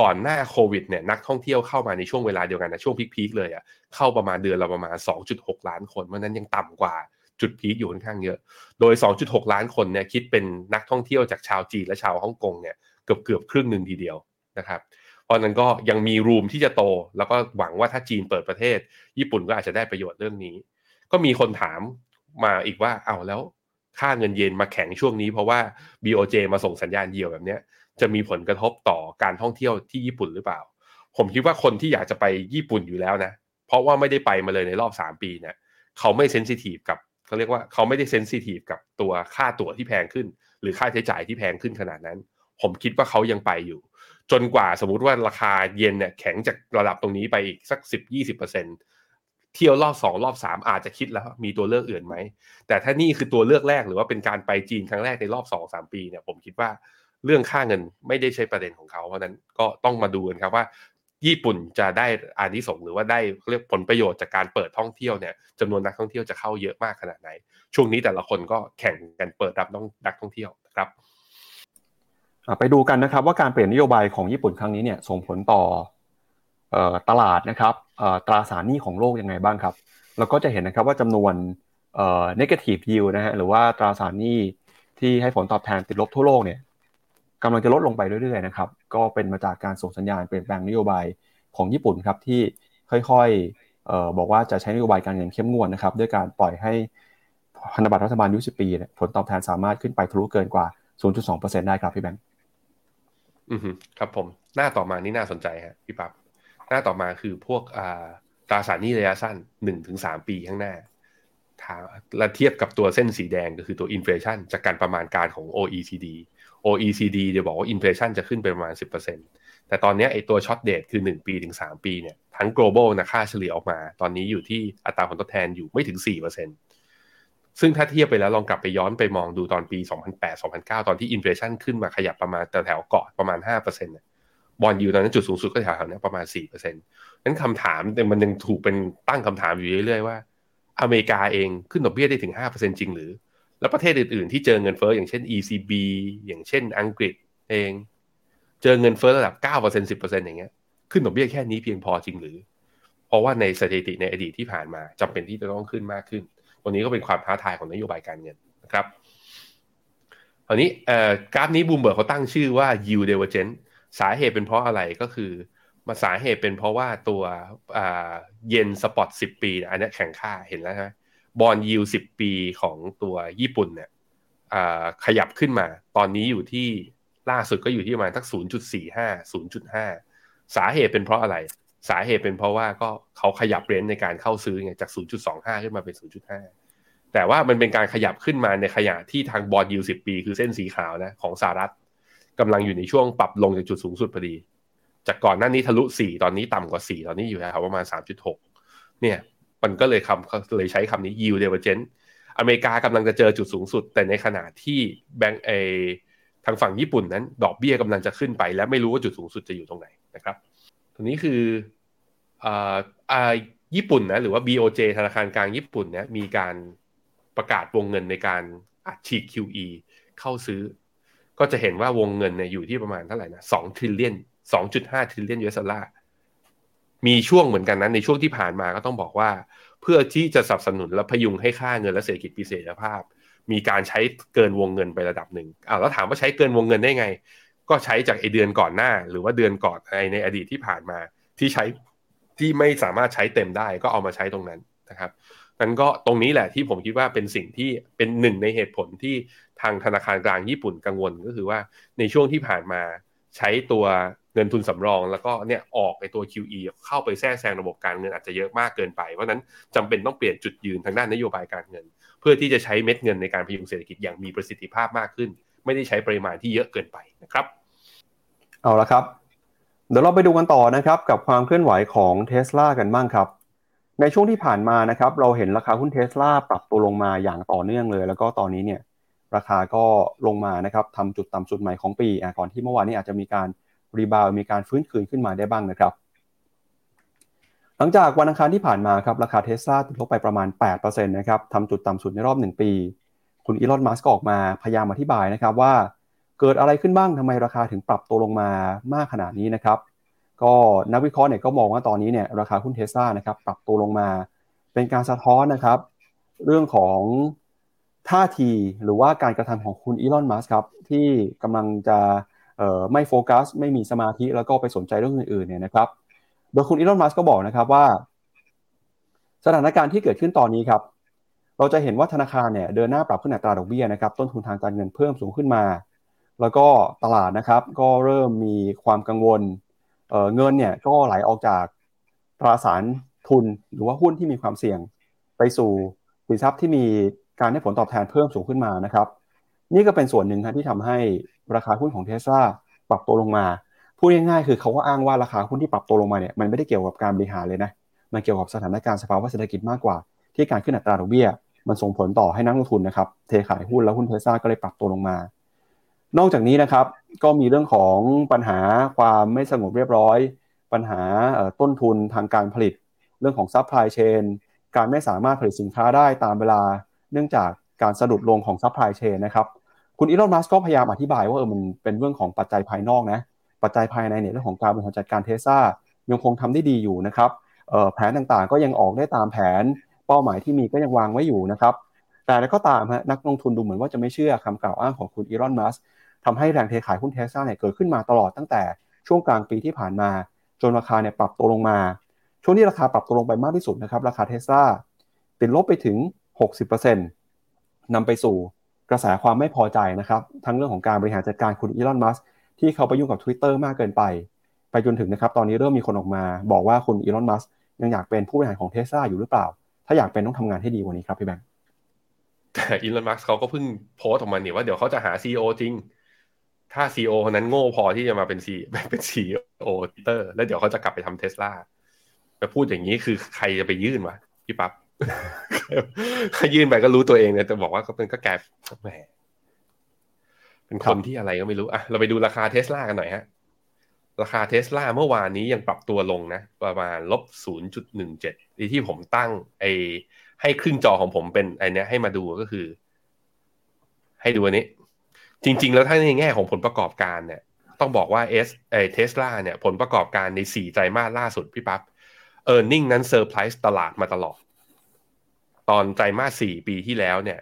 ก่อนหน้าโควิดเนี่ยนักท่องเที่ยวเข้ามาในช่วงเวลาเดียวกันนะช่วงพีคๆเลยอะ่ะเข้าประมาณเดือนละประมาณ 2.6 ล้านคนเพราะนั้นยังต่ำกว่า จุดพีคอยู่ค่อนข้างเยอะ โดย 2.6 ล้านคนเนี่ยคิดเป็นนักท่องเที่ยวจากชาวจีนและชาวฮ่องกงเนี่ยเกือบเกือบครึ่งหนึ่งทีเดียวนะครับ เพราะนั้นก็ยังมีรูมที่จะโต แล้วก็หวังว่าถ้าจีนเปิดประเทศ ญี่ปุ่นก็อาจจะได้ประโยชน์เรื่องนี้ ก็มีคนถามมาอีกว่าเอาแล้วค่าเงินเยนมาแข็งช่วงนี้เพราะว่า BOJ มาส่งสัญญาณเยียวแบบนี้จะมีผลกระทบต่อการท่องเที่ยวที่ญี่ปุ่นหรือเปล่า ผมคิดว่าคนที่อยากจะไปญี่ปุ่นอยู่แล้วนะ เพราะว่าไม่ได้ไปมาเลยในรอบ 3 ปีเนี่ยเขาไม่เซนซิทีฟกับ เขาเรียกว่าเขาไม่ได้เซนซิทีฟกับตัวค่าตั๋วที่แพงขึ้น หรือค่าใช้จ่ายที่แพงขึ้นขนาดนั้น ผมคิดว่าเขายังไปอยู่ จนกว่าสมมติว่าราคาเย็นเนี่ยแข็งจากระดับตรงนี้ไปอีกสัก 10-20%เที่ยวรอบสองรอบสามอาจจะคิดแล้วมีตัวเลือกอื่นไหม แต่ถ้านี่คือตัวเลือกแรกหรือว่าเป็นการไปจีนครั้งแรกในรอบสองสามปีเนี่ยผมคิดว่าเรื่องค่าเงินไม่ได้ใช่ประเด็นของเขาเพราะนั้นก็ต้องมาดูกันครับว่า ญี่ปุ่นจะได้อานิสงส์หรือว่าได้เรียกผลประโยชน์จากการเปิดท่องเที่ยวเนี่ยจำนวนนักท่องเที่ยวจะเข้าเยอะมากขนาดไหน ช่วงนี้แต่ละคนก็แข่งกันเปิดรับนักท่องเที่ยวนะครับ
ไปดูกันนะครับว่าการเปลี่ยนนโยบายของญี่ปุ่นครั้งนี้เนี่ยส่งผลต่อตลาดนะครับตราสารหนี้ของโลกยังไงบ้างครับเราก็จะเห็นนะครับว่าจำนวน negative yield นะฮะหรือว่าตราสารหนี้ที่ให้ผลตอบแทนติดลบทั่วโลกเนี่ย กำลังจะลดลงไปเรื่อยๆนะครับก็เป็นมาจากการส่งสัญญาณเปลี่ยนแปลงนโยบายของญี่ปุ่นครับที่ค่อยๆบอกว่าจะใช้นโยบายการเงินเข้มงวดนะครับด้วยการปล่อยให้พันธบัตรรัฐบาลยุสิปีผลตอบแทนสามารถขึ้นไปทะลุเกินกว่า 0.2%ได้ครับพี่แบงค์
อือฮึครับผมหน้าต่อมานี่น่าสนใจฮะพี่ปับ๊บหน้าต่อมาคือพวกตราสารหนี้ระยะสั้นหนึ่งถึงสามปีข้างหน้าและเทียบกับตัวเส้นสีแดงก็คือตัว inflation จากการประมาณการของ OECD OECD เดี๋ยวบอกว่า inflation จะขึ้นไปประมาณ 10%แต่ตอนนี้ไอตัว short date คือ 1 ปีถึง 3 ปีเนี่ยทั้ง global นะค่าเฉลี่ยออกมา ตอนนี้อยู่ที่อัตราผลตอบแทนอยู่ไม่ถึง 4%ซึ่งถ้าเทียบไปแล้วลองกลับไปย้อนไปมองดูตอนปี 2008-2009 ตอนที่ inflation ขึ้นมาขยับประมาณแถวเกาะประมาณ 5%เนี่ยบอลยูตอนนั้นจุดสูงสุดก็แถวๆนี้ประมาณ 4%นั้นคำถามมันยังถูกเป็นตั้งคำถามอยู่เรื่อยๆว่า อเมริกาเองขึ้นดอกเบี้ยได้ถึง 5%จริงหรือ แล้วประเทศอื่นๆ ที่เจอเงินเฟ้ออย่างเช่น ECB อย่างเช่นอังกฤษเอง เจอเงินเฟ้อระดับ 9% 10%อย่างเงี้ย ขึ้นดอกเบี้ยแค่นี้เพียงพอจริงหรือ เพราะว่าในสถิติในอดีตที่ผ่านมาจำเป็นที่จะต้องขึ้นมากขึ้นวันนี้ก็เป็นความท้าทายของนโยบายการเงินนะครับคราวนี้กราฟนี้บูมเบิร์กเขาตั้งชื่อว่า yield divergence สาเหตุเป็นเพราะอะไรก็คือมาสาเหตุเป็นเพราะว่าตัว yen spot สิบปี อันนี้แข่งค่าเห็นแล้วใช่ไหม bond yield สิบปีของตัวญี่ปุ่นเนี่ยขยับขึ้นมา ตอนนี้อยู่ที่ล่าสุดก็อยู่ที่ประมาณสักศูนย์จุดสี่ห้าศูนย์จุดห้าสาเหตุเป็นเพราะอะไร สาเหตุเป็นเพราะว่าก็เขาขยับ range ในการเข้าซื้อไงจาก 0.25 ขึ้นมาเป็น 0.5 แต่ว่ามันเป็นการขยับขึ้นมาในขยะที่ทางบอลยูสิบปี คือเส้นสีขาวนะของสหรัฐกำลังอยู่ในช่วงปรับลงจากจุดสูงสุดพอดี จากก่อนหน้านี้ทะลุ 4 ตอนนี้ต่ำกว่า 4 ตอนนี้อยู่แถวประมาณ 3.6 เนี่ย มันก็เลยคำเลยใช้คำนี้ yield divergence อเมริกากำลังจะเจอจุดสูงสุด แต่ในขณะที่แบงก์เอทางฝั่งญี่ปุ่นนั้น ดอกเบี้ยกำลังจะขึ้นไป และไม่รู้ว่าจุดสูงสุดจะอยู่ตรงไหนนะครับตัวนี้คืออ่าญี่ปุ่นนะหรือว่า BOJ ธนาคารกลางญี่ปุ่นเนี่ยมีการประกาศวงเงินในการอัดฉีด QE เข้าซื้อ ก็จะเห็นว่าวงเงินเนี่ยอยู่ที่ประมาณเท่าไหร่นะสอง trillion สองจุดห้า trillion US dollar มีช่วงเหมือนกันนะในช่วงที่ผ่านมาก็ต้องบอกว่า เพื่อที่จะสนับสนุนและพยุงให้ค่าเงินและเศรษฐกิจมีเสถียรภาพ มีการใช้เกินวงเงินไประดับหนึ่งอ้าวแล้วถามว่าใช้เกินวงเงินได้ไง ก็ใช้จากไอเดือนก่อนหน้า หรือว่าเดือนก่อนในในอดีตที่ผ่านมาที่ใช้ที่ไม่สามารถใช้เต็มได้ก็เอามาใช้ตรงนั้นนะครับนั้นก็ตรงนี้แหละที่ผมคิดว่าเป็นสิ่งที่เป็นหนึ่งในเหตุผลที่ทางธนาคารกลางญี่ปุ่นกังวลก็คือว่าในช่วงที่ผ่านมาใช้ตัว เงินทุนสำรองแล้วก็เนี่ยออกไปตัว QE เข้าไปแทรกแซงระบบการเงินอาจจะเยอะมากเกินไป เพราะนั้นจำเป็นต้องเปลี่ยนจุดยืนทางด้านนโยบายการเงิน เพื่อที่จะใช้เม็ดเงินในการพยุงเศรษฐกิจอย่างมีประสิทธิภาพมากขึ้น ไม่ได้ใช้ปริมาณที่เยอะเกินไปนะครับ
เอาละครับ เดี๋ยวเราไปดูกันต่อนะครับกับความเคลื่อนไหวของเท s l a กันบ้างครับ ในช่วงที่ผ่านมานะครับเราเห็นราคาหุ้นเทสลาปรับตัวลงมาอย่างต่อเนื่องเลย แล้วก็ตอนนี้เนี่ยราคาก็ลงมานะครับทำจุดต่ำสุดใหม่ของปีก่อนที่เมื่อวานนี้อาจจะมีการ รีบาวมีการฟื้นคืนขึ้นมาได้บ้างนะครับ หลังจากวันอังคารที่ผ่านมาครับราคาเทสลาติดลบไปประมาณ8%นะครับทำจุดต่ำสุดในรอบ 1 ปี คุณอีลอนมัสก์ก็ออกมาพยายามอธิบายนะครับว่า เกิดอะไรขึ้นบ้างทำไมราคาถึงปรับตัวลงมามากขนาดนี้นะครับก็นักวิเคราะห์เนี่ยก็มองว่าตอนนี้เนี่ยราคาหุ้นเทสลานะครับปรับตัวลงมาเป็นการสะท้อนนะครับ เรื่องของท่าทีหรือว่าการกระทำของคุณอีลอนมัสครับที่กำลังจะ ไม่โฟกัสไม่มีสมาธิแล้วก็ไปสนใจเรื่องอื่นๆเนี่ยนะครับโดยคุณอีลอนมัสก็บอกนะครับว่า สถานการณ์ที่เกิดขึ้นตอนนี้ครับ เราจะเห็นว่าธนาคารเนี่ยเดินหน้าปรับขึ้นอัตราดอกเบี้ยนะครับ ต้นทุนทางการเงินเพิ่มสูงขึ้นมา แล้วก็ตลาดนะครับ ก็เริ่มมีความกังวลเงินเนี่ยก็ไหลออกจากตราสารทุนหรือว่าหุ้นที่มีความเสี่ยงไปสู่สินทรัพย์ที่มีการให้ผลตอบแทนเพิ่มสูงขึ้นมานะครับ นี่ก็เป็นส่วนหนึ่งครับที่ทำให้ ราคาหุ้นของเทสลาปรับตัวลงมา พูดง่ายๆคือเขาก็อ้างว่าราคาหุ้นที่ปรับตัวลงมาเนี่ยมันไม่ได้เกี่ยวกับการบริหารเลยนะ มันเกี่ยวกับสถานการณ์สภาวะเศรษฐกิจมากกว่า ที่การขึ้นอัตราดอกเบี้ย มันส่งผลต่อให้นักลงทุนนะครับเทขายหุ้นแล้วหุ้นเทสลาก็เลยปรับตัวลงมา นอกจากนี้นะครับก็มีเรื่องของปัญหาความไม่สงบเรียบร้อย ปัญหาต้นทุนทางการผลิต เรื่องของ supply chain การไม่สามารถผลิตสินค้าได้ตามเวลา เนื่องจากการสะดุดลงของ supply chain นะครับ คุณ Elon Musk ก็พยายามอธิบายว่าเออมันเป็นเรื่องของปัจจัยภายนอกนะปัจจัยภายในเนี่ยเรื่องของการบริหารจัดการเทสซายังคงทำได้ดีอยู่นะครับแผนต่างๆก็ยังออกได้ตามแผนเป้าหมายที่มีก็ยังวางไว้อยู่นะครับแต่อย่างไรก็ตามฮะนักลงทุนดูเหมือนว่าจะไม่เชื่อคำกล่าวอ้างของคุณ Elon Musk ทำให้แรงเทขายหุ้นเทสซาเนี่ยเกิดขึ้นมาตลอดตั้งแต่ช่วงกลางปีที่ผ่านมา จนราคาเนี่ยปรับตัวลงมา ช่วงนี้ราคาปรับตัวลงไปมากที่สุดนะครับราคาเทสซาติดลบไปถึง 60%นำไปสู่ กระแสความไม่พอใจนะครับ ทั้งเรื่องของการบริหารจัดการคุณอีลอนมัสที่เขาไปยุ่งกับ Twitter มากเกินไป ไปจนถึงนะครับ ตอนนี้เริ่มมีคนออกมา บอกว่าคุณอีลอนมัสยังอยากเป็นผู้บริหารของเทสลาอยู่หรือเปล่า ถ้าอยากเป็นต้องทำงานให้ดีกว่านี้ครับพี่แบงค์
แต่อีลอนมัสเขาก็เพิ่งโพสต์ออกมาเนี่ยว่าเดี๋ยวเขาจะหาซีอจริง ถ้าซีอคนนั้นโง่พอที่จะมาเป็นซีเป็น CEO Twitter แล้วเดี๋ยวเขาจะกลับไปทำเทสลาไปพูดอย่างนี้คือใครจะไปยื่นวะพี่ปับ๊บ ยื่นไปก็รู้ตัวเองเนี่ยแต่บอกว่าก็เป็นก็แกแหมเป็นคนที่อะไรก็ไม่รู้อะเราไปดูราคาเทสลากันหน่อยฮะ ราคาเทสลาเมื่อวานนี้ยังปรับตัวลงนะ ประมาณลบศูนย์จุดหนึ่งเจ็ดที่ผมตั้งไอให้ครึ่งจอของผมเป็นไอเนี้ยให้มาดูก็คือ ให้ดูอันนี้ จริง ๆ แล้วถ้าในแง่ของผลประกอบการเนี่ย ต้องบอกว่าเอสไอเทสลาเนี่ย ผลประกอบการในสี่ไตรมาสล่าสุดพี่ปับ๊บ earning นั้นเซอร์ไพรส์ตลาดมาตลอด ตอนไตรมาสสี่ปีที่แล้วเนี่ย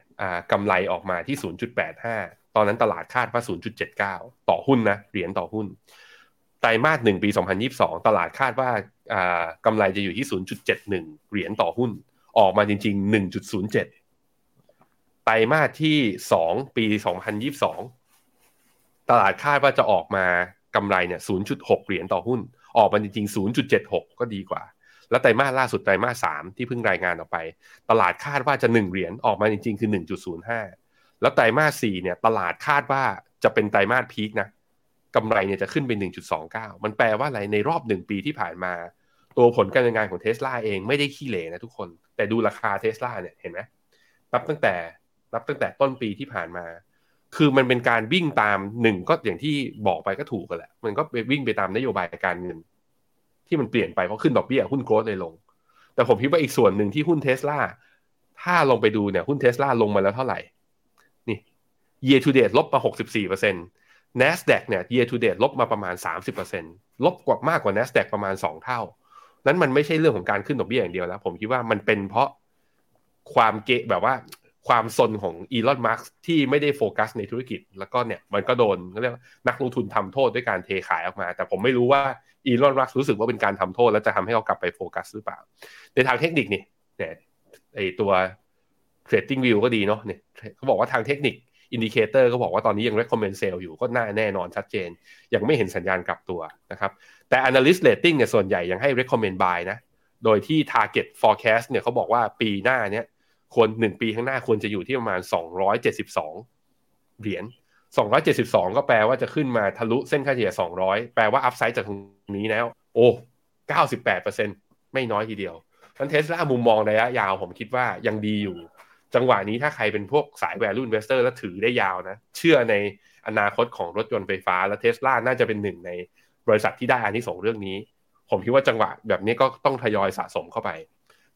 กำไรออกมาที่ศูนย์จุดแปดห้าตอนนั้นตลาดคาดว่า 0.79 ต่อหุ้นนะเหรียญต่อหุ้น ไตรมาสหนึ่งปี 2022 ตลาดคาดว่ากำไรจะอยู่ที่ 0.71 เหรียญต่อหุ้น ออกมาจริง ๆ 1.07 ไตรมาสที่ 2 ปี 2022 ตลาดคาดว่าจะออกมากำไรเนี่ย 0.6 เหรียญต่อหุ้น ออกมาจริง ๆ 0.76 ก็ดีกว่า แล้ไตรมาสล่าสุดไตรมาส3ที่เพิ่งรายงานออกไป ตลาดคาดว่าจะ 1 เหรียญออกมาจริงๆ คือ 1.05 แล้วไตรมาสสี่เนี่ยตลาดคาดว่าจะเป็นไตรมาสพีคนะกำไรเนี่ยจะขึ้นเป็น 1.29 มันแปลว่าอะไรในรอบหนึ่งปีที่ผ่านมา ตัวผลการดำเนินงานของเทสลาเองไม่ได้ขี้เหร่นะทุกคน แต่ดูราคาเทสลาเนี่ยเห็นไหมนับตั้งแต่นับตั้งแต่ต้นปีที่ผ่านมา คือมันเป็นการวิ่งตามหนึ่งก็อย่างที่บอกไปก็ถูกกันแหละ มันก็ไปวิ่งไปตามนโยบายการเงิน ที่มันเปลี่ยนไปเพราะขึ้นดอกเบี้ยหุ้น growth เลยลง แต่ผมคิดว่าอีกส่วนหนึ่งที่หุ้นเทสลาถ้าลงไปดูเนี่ยหุ้นเทสลาลงมาแล้วเท่าไหร่ นี่ year to date ลบมา 64% NASDAQ เนี่ย year to date ลบมาประมาณ 30%ลบกว่ามากกว่า NASDAQ ประมาณ 2 เท่า นั้นมันไม่ใช่เรื่องของการขึ้นดอกเบี้ยอย่างเดียวแล้ว ผมคิดว่ามันเป็นเพราะความเกะแบบว่าความสนของอีลอนมาร์กที่ไม่ได้โฟกัสในธุรกิจ แล้วก็เนี่ยมันก็โดนเรียกนักลงทุนทำโทษด้วยการเทขายออกมา แต่ผมไม่รู้ว่า อีลอนมาร์กรู้สึกว่าเป็นการทำโทษ แล้วจะทำให้เขากลับไปโฟกัสหรือเปล่า ในทางเทคนิคนี่เนี่ยไอตัว trading view ก็ดีเนาะเนี่ยเขาบอกว่าทางเทคนิคindicator ก็บอกว่าตอนนี้ยัง recommend sell อยู่ก็น่าแน่นอนชัดเจน ยังไม่เห็นสัญญาณกลับตัวนะครับแต่ analyst rating เนี่ยส่วนใหญ่ยังให้ recommend buy นะโดยที่ target forecast เนี่ยเขาบอกว่าปีหน้าเนี้ยควรหนึ่งปีข้างหน้าควรจะอยู่ที่ประมาณ 272 เหรียญ 272 ก็แปลว่าจะขึ้นมาทะลุเส้นค่าเฉลี่ย 200 แปลว่า upside จากตรงนี้แล้ว โอ้98%ไม่น้อยทีเดียวงั้นเทสลามุมมองระยะยาวผมคิดว่ายังดีอยู่ จังหวะนี้ถ้าใครเป็นพวกสาย value investor แล้วถือได้ยาวนะ เชื่อในอนาคตของรถยนต์ไฟฟ้า และเทสลาน่าจะเป็นหนึ่งในบริษัทที่ได้อานิสงส์เรื่องนี้ ผมคิดว่าจังหวะแบบนี้ก็ต้องทยอยสะสมเข้าไป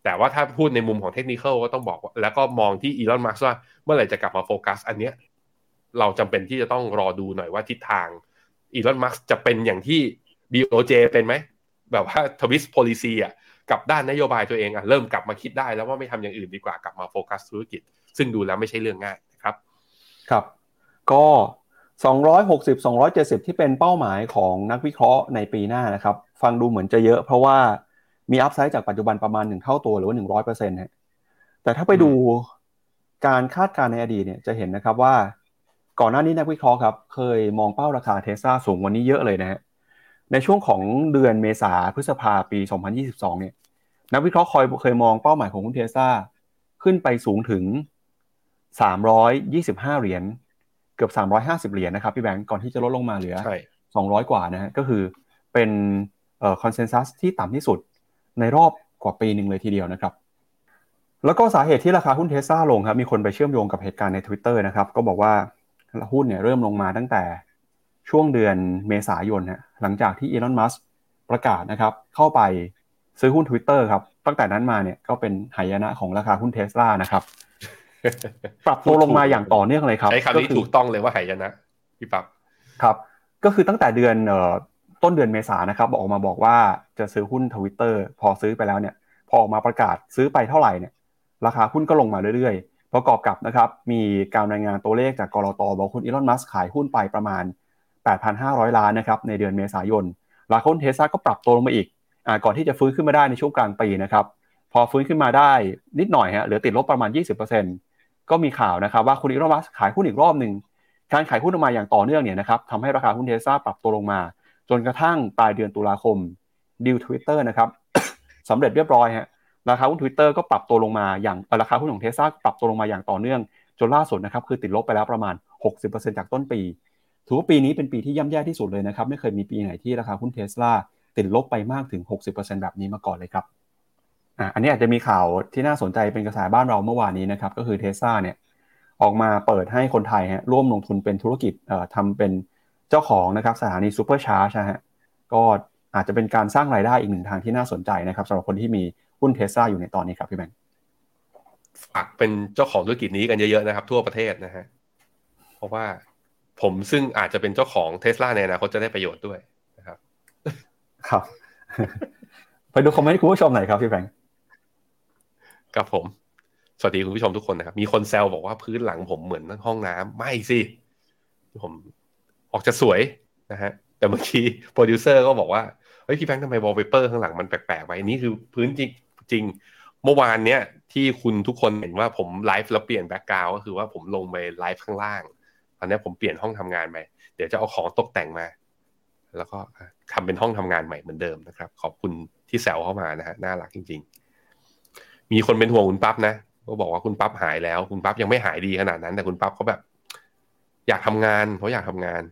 แต่ว่าถ้าพูดในมุมของเทคนิคก็ต้องบอกแล้วก็มองที่อีลอนมาร์ว่าเมื่อไหร่จะกลับมาโฟกัส อันเนี้ย เราจำเป็นที่จะต้องรอดูหน่อยว่าทิศทางอีลอนมัสก์จะเป็นอย่างที่ BOJ เป็นไหม แบบว่า twist policy อะกับด้านนโยบายตัวเองอะเริ่มกลับมาคิดได้แล้วว่าไม่ทำอย่างอื่นดีกว่ากลับมาโฟกัสธุรกิจ ซึ่งดูแล้วไม่ใช่เรื่องง่ายนะครับ
ครับ ก็ 260 270 ที่เป็นเป้าหมายของนักวิเคราะห์ในปีหน้านะครับ ฟังดูเหมือนจะเยอะเพราะว่ามี upside จากปัจจุบันประมาณ 1 เท่าตัวหรือว่า 100%ฮะแต่ถ้าไปดูการคาดการณ์ในอดีตเนี่ยจะเห็นนะครับว่า ก่อนหน้านี้นักวิเคราะห์ครับเคยมองเป้าราคาเทสลาสูงวันนี้เยอะเลยนะฮะในช่วงของเดือนเมษาพฤษภาปี 2022 เนี่ย นักวิเคราะห์คอยเคยมองเป้าหมายของหุ้นเทสซาขึ้นไปสูงถึง 325 เหรียญเกือบ 350 เหรียญนะครับพี่แบงก์ก่อนที่จะลดลงมาเหลือ 200 กว่านะฮะก็คือเป็นเอ่อคอนเซนแซสที่ต่ำที่สุดในรอบกว่าปีหนึ่งเลยทีเดียวนะครับ แล้วก็สาเหตุที่ราคาหุ้นเทสซาลงครับมีคนไปเชื่อมโยงกับเหตุการณ์ใน Twitter นะครับก็บอกว่า หุ้นเนี่ยเริ่มลงมาตั้งแต่ช่วงเดือนเมษายนนะหลังจากที่อีลอนมัสประกาศนะครับ เข้าไปซื้อหุ้น Twitter ครับ ตั้งแต่นั้นมาเนี่ยก็เป็นหายนะของราคาหุ้นเทสลานะครับ ปรับตัวลงมาอย่างต่อเนื่องเลยครับ
ใช้คำนี้ถูกต้องเลยว่าหายนะพี่ปั๊บ
ครับ ก็คือตั้งแต่เดือนต้นเดือนเมษานะครับออกมาบอกว่าจะซื้อหุ้นทวิตเตอร์พอซื้อไปแล้วเนี่ย พอออกมาประกาศซื้อไปเท่าไหร่เนี่ย ราคาหุ้นก็ลงมาเรื่อยๆ ประกอบกับนะครับมีการรายงานตัวเลขจากกรอตบอกคุณอีลอนมัสขายหุ้นไปประมาณ 8,500 ล้านนะครับในเดือนเมษายนราคาหุ้นเทสซาก็ปรับตัวลงมาอีกอก่อนที่จะฟื้นขึ้นมาได้ในช่วงกลางปีนะครับพอฟื้นขึ้นมาได้นิดหน่อยฮะเหลือติดลบประมาณ 20%ก็มีข่าวนะครับว่าคุณอีลอนมัสขายหุ้นอีกรอบหนึ่งการขายหุ้นออกมาอย่างต่อเนื่องเนี่ยนะครับทำให้ราคาหุ้นเทสลาปรับตัวลงมา จนกระทั่งปลายเดือนตุลาคมดีลทวิตเตอร์นะครับสำเร็จเรียบร้อยฮะ ราคาหุ้นทวิตเตอร์ก็ปรับตัวลงมาอย่างราคาหุ้นของเทสลาปรับตัวลงมาอย่างต่อเนื่องจนล่าสุดนะครับคือติดลบไปแล้วประมาณ 60%จากต้นปี ถือว่าปีนี้เป็นปีที่ย่ำแย่ที่สุดเลยนะครับ ไม่เคยมีปีไหนที่ราคาหุ้นเทสลาติดลบไปมากถึง 60%แบบนี้มาก่อนเลยครับอ่อันนี้อาจจะมีข่าวที่น่าสนใจเป็นกระแสบ้านเราเมื่อวานนี้นะครับก็คือเทสลาเนี่ยออกมาเปิดให้คนไทยฮะร่วมลงทุนเป็นธุรกิจเอ่อทำเป็นเจ้าของนะครับสถานี supercharge นะฮะก็อาจจะเป็นการสร้างรายได้อีกหนึ่งทางที่น่าสนใจนะครับสำหรับคนที่มี หุ้นเทสลาอยู่ในตอนนี้ครับพี่แบงค์
ฝากเป็นเจ้าของธุรกิจนี้กันเยอะๆนะครับ ทั่วประเทศนะฮะเพราะว่าผมซึ่งอาจจะเป็นเจ้าของเทสลาในอนาคตจะได้ประโยชน์ด้วยนะครับ
ครับ ไปดูคอมเมนต์คุณผู้ชมหน่อยครับพี่แบงค์
ครับผม สวัสดีคุณผู้ชมทุกคนนะครับ มีคนแซวบอกว่าพื้นหลังผมเหมือนห้องน้ำไม่สิผมออกจะสวยนะฮะแต่เมื่อกี้โปรดิวเซอร์ก็บอกว่าเฮ้ยพี่แบงค์ทำไมวอลเปเปอร์ข้างหลังมันแปลกๆไปนี่คือพื้นจริง จริง เมื่อวานเนี้ยที่คุณทุกคนเห็นว่าผมไลฟ์แล้วเปลี่ยน background ก็คือว่าผมลงไปไลฟ์ข้างล่างตอนนี้ผมเปลี่ยนห้องทำงานใหม่เดี๋ยวจะเอาของตกแต่งมา แล้วก็ทำเป็นห้องทำงานใหม่เหมือนเดิมนะครับ ขอบคุณที่แซวเข้ามานะฮะน่ารักจริง ๆ มีคนเป็นห่วงคุณปั๊บนะก็บอกว่าคุณปั๊บหายแล้ว คุณปั๊บยังไม่หายดีขนาดนั้น แต่คุณปั๊บเขาแบบ อยากทำงานเขาอยากทำงาน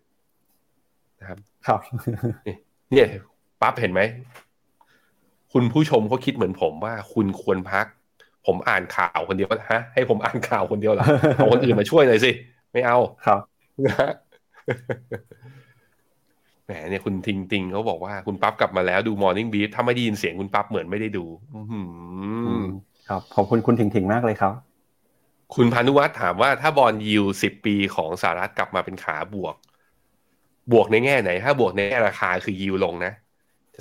นะครับ
ครับ
เนี่ยปั๊บเห็นไหม คุณผู้ชมเขาคิดเหมือนผมว่าคุณควรพัก ผมอ่านข่าวคนเดียวฮะให้ผมอ่านข่าวคนเดียวเหรอเอาคนอื่นมาช่วยหน่อยสิ ไม่เอา
ครับ
นะแหมเนี่ยคุณทิงติงเขาบอกว่าคุณปั๊บกลับมาแล้วดูมอร์นิ่งบีฟถ้าไม่ได้ยินเสียงคุณปั๊บเหมือนไม่ได้ดู
ครับขอบคุณคุณทิงทิงมากเลยครับ
คุณพานุวัฒน์ถามว่าถ้าบอลยิวสิบปีของสหรัฐกลับมาเป็นขาบวก บวกในแง่ไหน ถ้าบวกในแง่ราคาคือยิวลงนะจะ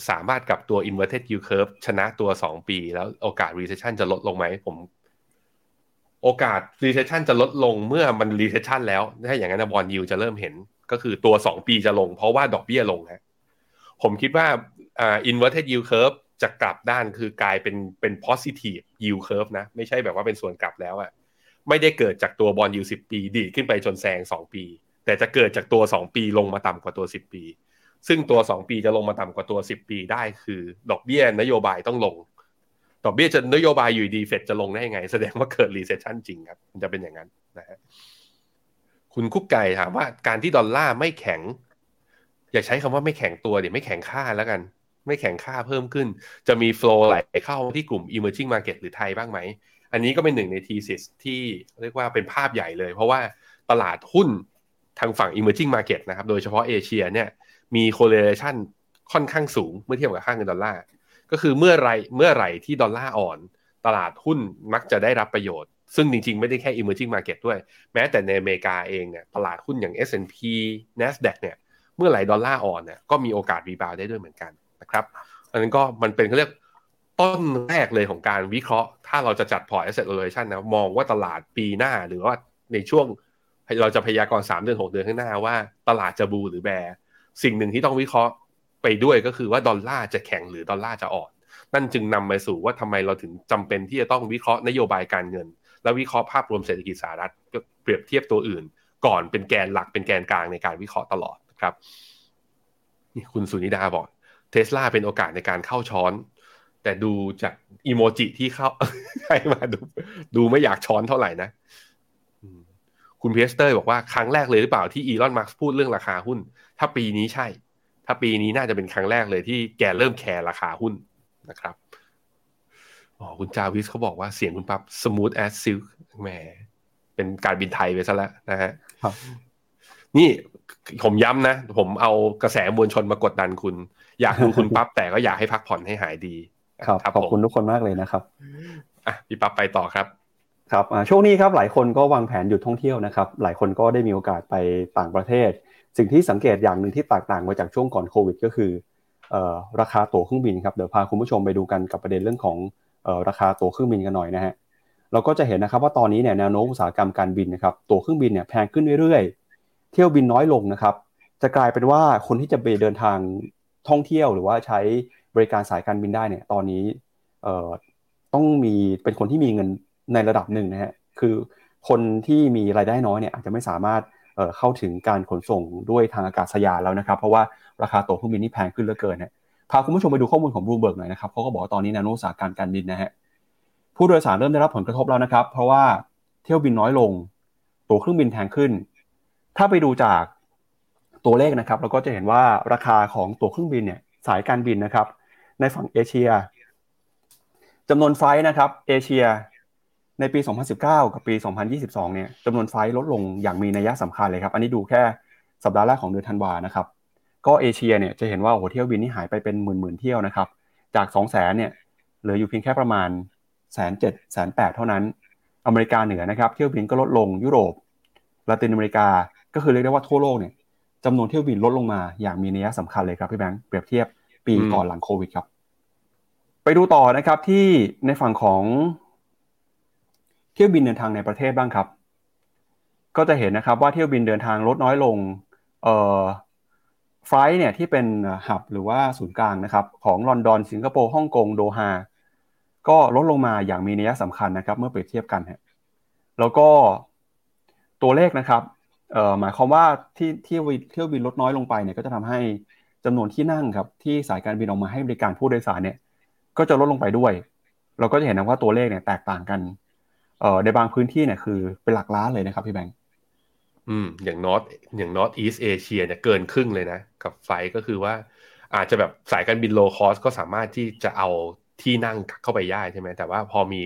สามารถกับตัว inverted yield curve ชนะตัวสองปี แล้วโอกาส recession จะลดลงไหมผม โอกาส recession จะลดลงเมื่อมัน recession แล้ว ถ้าอย่างนั้นบอลยิวจะเริ่มเห็น ก็คือตัวสองปีจะลง เพราะว่าดอกเบี้ยลงฮะผมคิดว่าอ่า inverted yield curve จะกลับด้านคือกลายเป็นเป็น positive yield curve นะ ไม่ใช่แบบว่าเป็นส่วนกลับแล้วอะไม่ได้เกิดจากตัว bond yield สิบปี ดีดขึ้นไปจนแซงสองปี แต่จะเกิดจากตัวสองปีลงมาต่ำกว่าตัวสิบปี ซึ่งตัวสองปีจะลงมาต่ำกว่าตัวสิบปีได้คือ ดอกเบี้ยนโยบายต้องลง ดอกเบี้ยจะนโยบายอยู่ดีเฟดจะลงได้ยังไง แสดงว่าเกิด recession จริงครับ มันจะเป็นอย่างนั้นนะฮะคุณคุกไก่ถามว่าการที่ดอลลาร์ไม่แข็ง อย่าใช้คำว่าไม่แข็งตัวเดี๋ยวไม่แข็งค่าแล้วกัน ไม่แข็งค่าเพิ่มขึ้น จะมีโฟล์ไหลเข้าที่กลุ่ม emerging market หรือไทยบ้างไหม อันนี้ก็เป็นหนึ่งในทีสิสที่เรียกว่าเป็นภาพใหญ่เลย เพราะว่าตลาดหุ้นทางฝั่ง emerging market นะครับ โดยเฉพาะเอเชียเนี่ย มี correlation ค่อนข้างสูงเมื่อเทียบกับค่าเงินดอลลาร์ก็คือเมื่อไรเมื่อไหร่ที่ดอลลาร์อ่อน ตลาดหุ้นมักจะได้รับประโยชน์ ซึ่งจริงๆ ไม่ได้แค่ emerging market ด้วย แม้แต่ในอเมริกาเองเนี่ยตลาดหุ้นอย่าง S&P NASDAQ เนี่ยเมื่อไหร่ดอลลาร์อ่อนเนี่ยก็มีโอกาส rebound ได้ด้วยเหมือนกันนะครับอันนั้นก็มันเป็นเขาเรียกต้นแรกเลยของการวิเคราะห์ ถ้าเราจะจัดพอร์ต asset allocation นะมองว่าตลาดปีหน้าหรือว่าในช่วงเราจะพยากรณ์3เดือน 6 เดือนข้างหน้าว่าตลาดจะบูหรือแบ สิ่งหนึ่งที่ต้องวิเคราะห์ไปด้วยก็คือว่าดอลลาร์จะแข็งหรือดอลลาร์จะอ่อน นั่นจึงนำมาสู่ว่าทำไมเราถึงจำเป็นที่จะต้องวิเคราะห์นโยบายการเงิน และวิเคราะห์ภาพรวมเศรษฐกิจสหรัฐเปรียบเทียบตัวอื่น ก่อนเป็นแกนหลักเป็นแกนกลางในการวิเคราะห์ตลอดนะครับนี่คุณสุนิดาบอกเทสลาเป็นโอกาสในการเข้าช้อน แต่ดูจากอีโมจิที่เข้าให้มาดู ดูไม่อยากช้อนเท่าไหร่นะ คุณเพสเตอร์บอกว่าครั้งแรกเลยหรือเปล่าที่อีลอนมัสก์พูดเรื่องราคาหุ้น ถ้าปีนี้ใช่ ถ้าปีนี้น่าจะเป็นครั้งแรกเลยที่แกเริ่ม care ราคาหุ้นนะครับอ๋อคุณจาวิสเขาบอกว่าเสียงคุณปั๊บ smooth as silk แหมเป็นการบินไทยไปซะแล้วนะฮะนี่ผมย้ำนะ ผมเอากระแสมวลชนมากดดันคุณ อยากดูคุณปั๊บแต่ก็อยากให้พักผ่อนให้หายดี
ครับขอบคุณทุกคนมากเลยนะครับ
อะพี่ปั๊บไปต่อครับ
ครับช่วงนี้ครับหลายคนก็วางแผนหยุดท่องเที่ยวนะครับหลายคนก็ได้มีโอกาสไปต่างประเทศ สิ่งที่สังเกตอย่างหนึ่งที่แตกต่างมาจากช่วงก่อนโควิด ก็คือราคาตั๋วเครื่องบินครับเดี๋ยวพาคุณผู้ชมไปดูกันกับประเด็นเรื่องของราคาตั๋วเครื่องบินกันหน่อยนะฮะเราก็จะเห็นนะครับว่าตอนนี้เนี่ยแนวโน้มอุตสาหกรรมการบินนะครับตั๋วเครื่องบินเนี่ยแพงขึ้นเรื่อยๆ เที่ยวบินน้อยลงนะครับจะกลายเป็นว่าคนที่จะไปเดินทางท่องเที่ยวหรือว่าใช้บริการสายการบินได้เนี่ยตอนนี้ต้องมีเป็นคนที่มีเงิน ในระดับหนึ่งนะฮะคือคนที่มีรายได้น้อยเนี่ยอาจจะไม่สามารถเข้าถึงการขนส่งด้วยทางอากาศยานแล้วนะครับ เพราะว่าราคาตั๋วเครื่องบินนี่แพงขึ้นเหลือเกินนะพาคุณผู้ชมไปดูข้อมูลของบลูเบิร์กหน่อยนะครับเขาก็บอกตอนนี้นาโนสาการการบินนะฮะผู้โดยสารเริ่มได้รับผลกระทบแล้วนะครับ เพราะว่าเที่ยวบินน้อยลง ตั๋วเครื่องบินแพงขึ้น ถ้าไปดูจากตัวเลขนะครับเราก็จะเห็นว่าราคาของตั๋วเครื่องบินเนี่ยสายการบินนะครับ ในฝั่งเอเชียจำนวนไฟล์นะครับเอเชีย ในปี 2019 กับปี 2022 เนี่ยจำนวนไฟลดลงอย่างมีนัยสำคัญเลยครับ อันนี้ดูแค่สัปดาห์แรกของเดือนธันวานะครับ ก็เอเชียเนี่ยจะเห็นว่าโอ้โหเที่ยวบินนี่หายไปเป็นหมื่นหมื่นเที่ยวนะครับ จาก 2 0 0 0 0 0เนี่ยเหลืออยู่เพียงแค่ประมาณแสนเจ็ดแสนแปดเท่านั้น อเมริกาเหนือนะครับ เที่ยวบินก็ลดลงยุโรปลาตินอเมริกา ก็คือเรียกได้ว่าทั่วโลกเนี่ยจำนวนเที่ยวบินลดลงมาอย่างมีนัยสำคัญเลยครับพี่แบงค์เปรียบเทียบปีก่อนหลังโควิดครับ ไปดูต่อนะครับที่ในฝั่งของ เที่ยวบินเดินทางในประเทศบ้างครับ ก็จะเห็นนะครับว่าเที่ยวบินเดินทางลดน้อยลงเอ่อไฟล์เนี่ยที่เป็นหับหรือว่าศูนย์กลางนะครับของลอนดอนสิงคโปร์ฮ่องกงโดฮาก็ลดลงมาอย่างมีนัยสำคัญนะครับ เมื่อเปรียบเทียบกันฮะแล้วก็ตัวเลขนะครับเอ่อหมายความว่าที่ที่เที่ยวบินลดน้อยลงไปเนี่ยก็จะทำให้จำนวนที่นั่งครับที่สายการบินออกมาให้บริการผู้โดยสารเนี่ย ก็จะลดลงไปด้วย เราก็จะเห็นนะว่าตัวเลขเนี่ยแตกต่างกัน ในบางพื้นที่เนี่ยคือเป็นหลักล้านเลยนะครับพี่แบงค์
อืมอย่าง North อย่าง Northeast Asia เนี่ยเกินครึ่งเลยนะ กับไฟก็คือว่า อาจจะแบบสายการบิน low cost ก็สามารถที่จะเอาที่นั่งเข้าไปได้ใช่ไหมแต่ว่าพอมี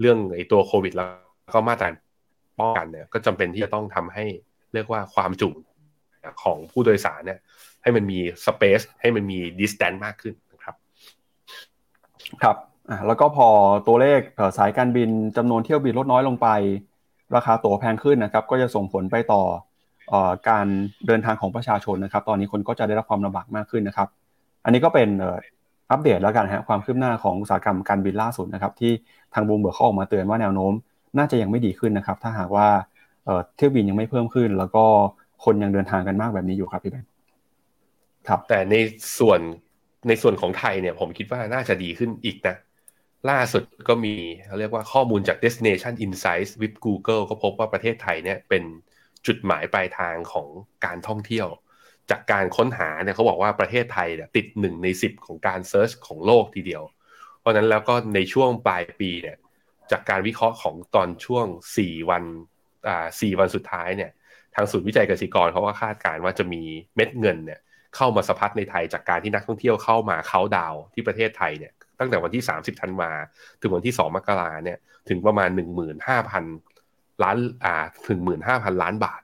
เรื่องไอ้ตัวโควิด แล้วก็มาตรการป้องกันเนี่ย ก็จำเป็นที่จะต้องทำให้เรียกว่าความจุของผู้โดยสารเนี่ย ให้มันมี space ให้มันมี distance มากขึ้นนะครับ
ครับ อ่าแล้วก็พอตัวเลขสายการบินจำนวนเที่ยวบินลดน้อยลงไป ราคาตั๋วแพงขึ้นนะครับ ก็จะส่งผลไปต่ออการเดินทางของประชาชนนะครับ ตอนนี้คนก็จะได้รับความลำบากมากขึ้นนะครับ อันนี้ก็เป็นอัปเดตแล้วกันฮะความคืบหน้าของอุตสาหกรรมการบินล่าสุดนะครับ ที่ทางบลูมเบิร์กเขาออกมาเตือนว่าแนวโน้ม น่าจะยังไม่ดีขึ้นนะครับ ถ้าหากว่าเที่ยวบินยังไม่เพิ่มขึ้น แล้วก็คนยังเดินทางกันมากแบบนี้อยู่ครับพี่แบงค์ครับ
แต่ในส่วนในส่วนของไทยเนี่ยผมคิดว่าน่าจะดีขึ้นอีกนะ ล่าสุดก็มีเขาเรียกว่าข้อมูลจาก Destination Insights with Google ก็พบว่าประเทศไทยเนี่ยเป็นจุดหมายปลายทางของการท่องเที่ยว จากการค้นหาเนี่ยเขาบอกว่าประเทศไทยเนี่ยติดหนึ่งในสิบของการ search ของโลกทีเดียว เพราะนั้นแล้วก็ในช่วงปลายปีเนี่ยจากการวิเคราะห์ของตอนช่วง 4 วันอ่า4วันสุดท้ายเนี่ยทางศูนย์วิจัยเกษตรกรเขาก็คาดการณ์ว่าจะมีเม็ดเงินเนี่ยเข้ามาสะพัดในไทยจากการที่นักท่องเที่ยวเข้ามาเขาดาวที่ประเทศไทยเนี่ย ตั้งแต่วันที่ 30ธันวาถึงวันที่ 2 มกราเนี่ยถึงประมาณ 15,000 ล้านอ่าถึง15,000 ล้านบาท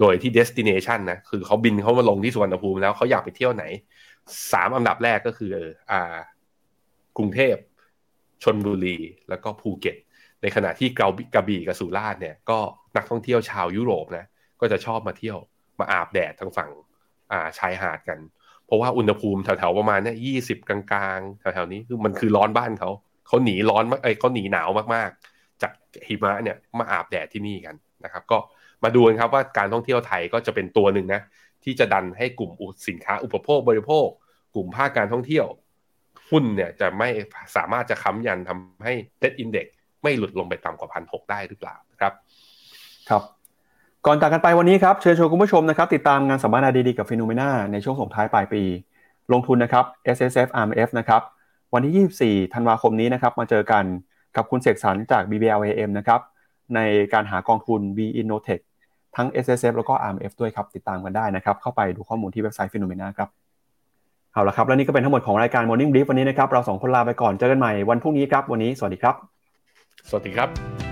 โดยที่ destination นะคือเขาบินเขามาลงที่สุวรรณภูมิแล้วเขาอยากไปเที่ยวไหนสามอันดับแรกก็คืออ่ากรุงเทพชนบุรี แล้วก็ภูเก็ต ในขณะที่เกากระบี่กับสุราษฎร์เนี่ยก็นักท่องเที่ยวชาวยุโรปนะก็จะชอบมาเที่ยวมาอาบแดดทางฝั่งอ่าชายหาดกัน ราะว่าอุณหภูมิแถวๆประมาณเนี้ยยี่สิบกลางๆแถวๆนี้คือมันคือร้อนบ้านเขาเขาหนีร้อนไอ้เขาหนีหนาวมากๆ จากหิมะเนี่ยมาอาบแดดที่นี่กันนะครับ ก็มาดูกันครับว่าการท่องเที่ยวไทยก็จะเป็นตัวหนึ่งนะที่จะดันให้กลุ่มสินค้าอุปโภคบริโภค กลุ่มภาคการท่องเที่ยว หุ้นเนี่ยจะไม่สามารถจะค้ำยันทำให้ SET Index ไม่หลุดลงไปต่ำกว่าพันหกได้หรือเปล่าครับ
ครับ ก่อนจากกันไปวันนี้ครับ เชิญชวนคุณผู้ชมนะครับ ติดตามงานสัมมนาดีๆกับ Finnomena ในช่วงส่งท้ายปลายปี ลงทุนนะครับ S S F R M F นะครับวันที่ 24 ธันวาคมนี้นะครับ มาเจอกันกับคุณเสกสรรจาก B B L A M นะครับในการหากองทุน B Innotech ทั้ง S S F แล้วก็ R M F ด้วยครับ ติดตามกันได้นะครับ เข้าไปดูข้อมูลที่เว็บไซต์ฟิโนเมนาครับเอาละครับ และนี่ก็เป็นทั้งหมดของรายการ Morning Brief วันนี้นะครับเราสองคนลาไปก่อนเจอกันใหม่วันพรุ่งนี้ครับวันนี้สวัสดีครับ
สวัสดีครับ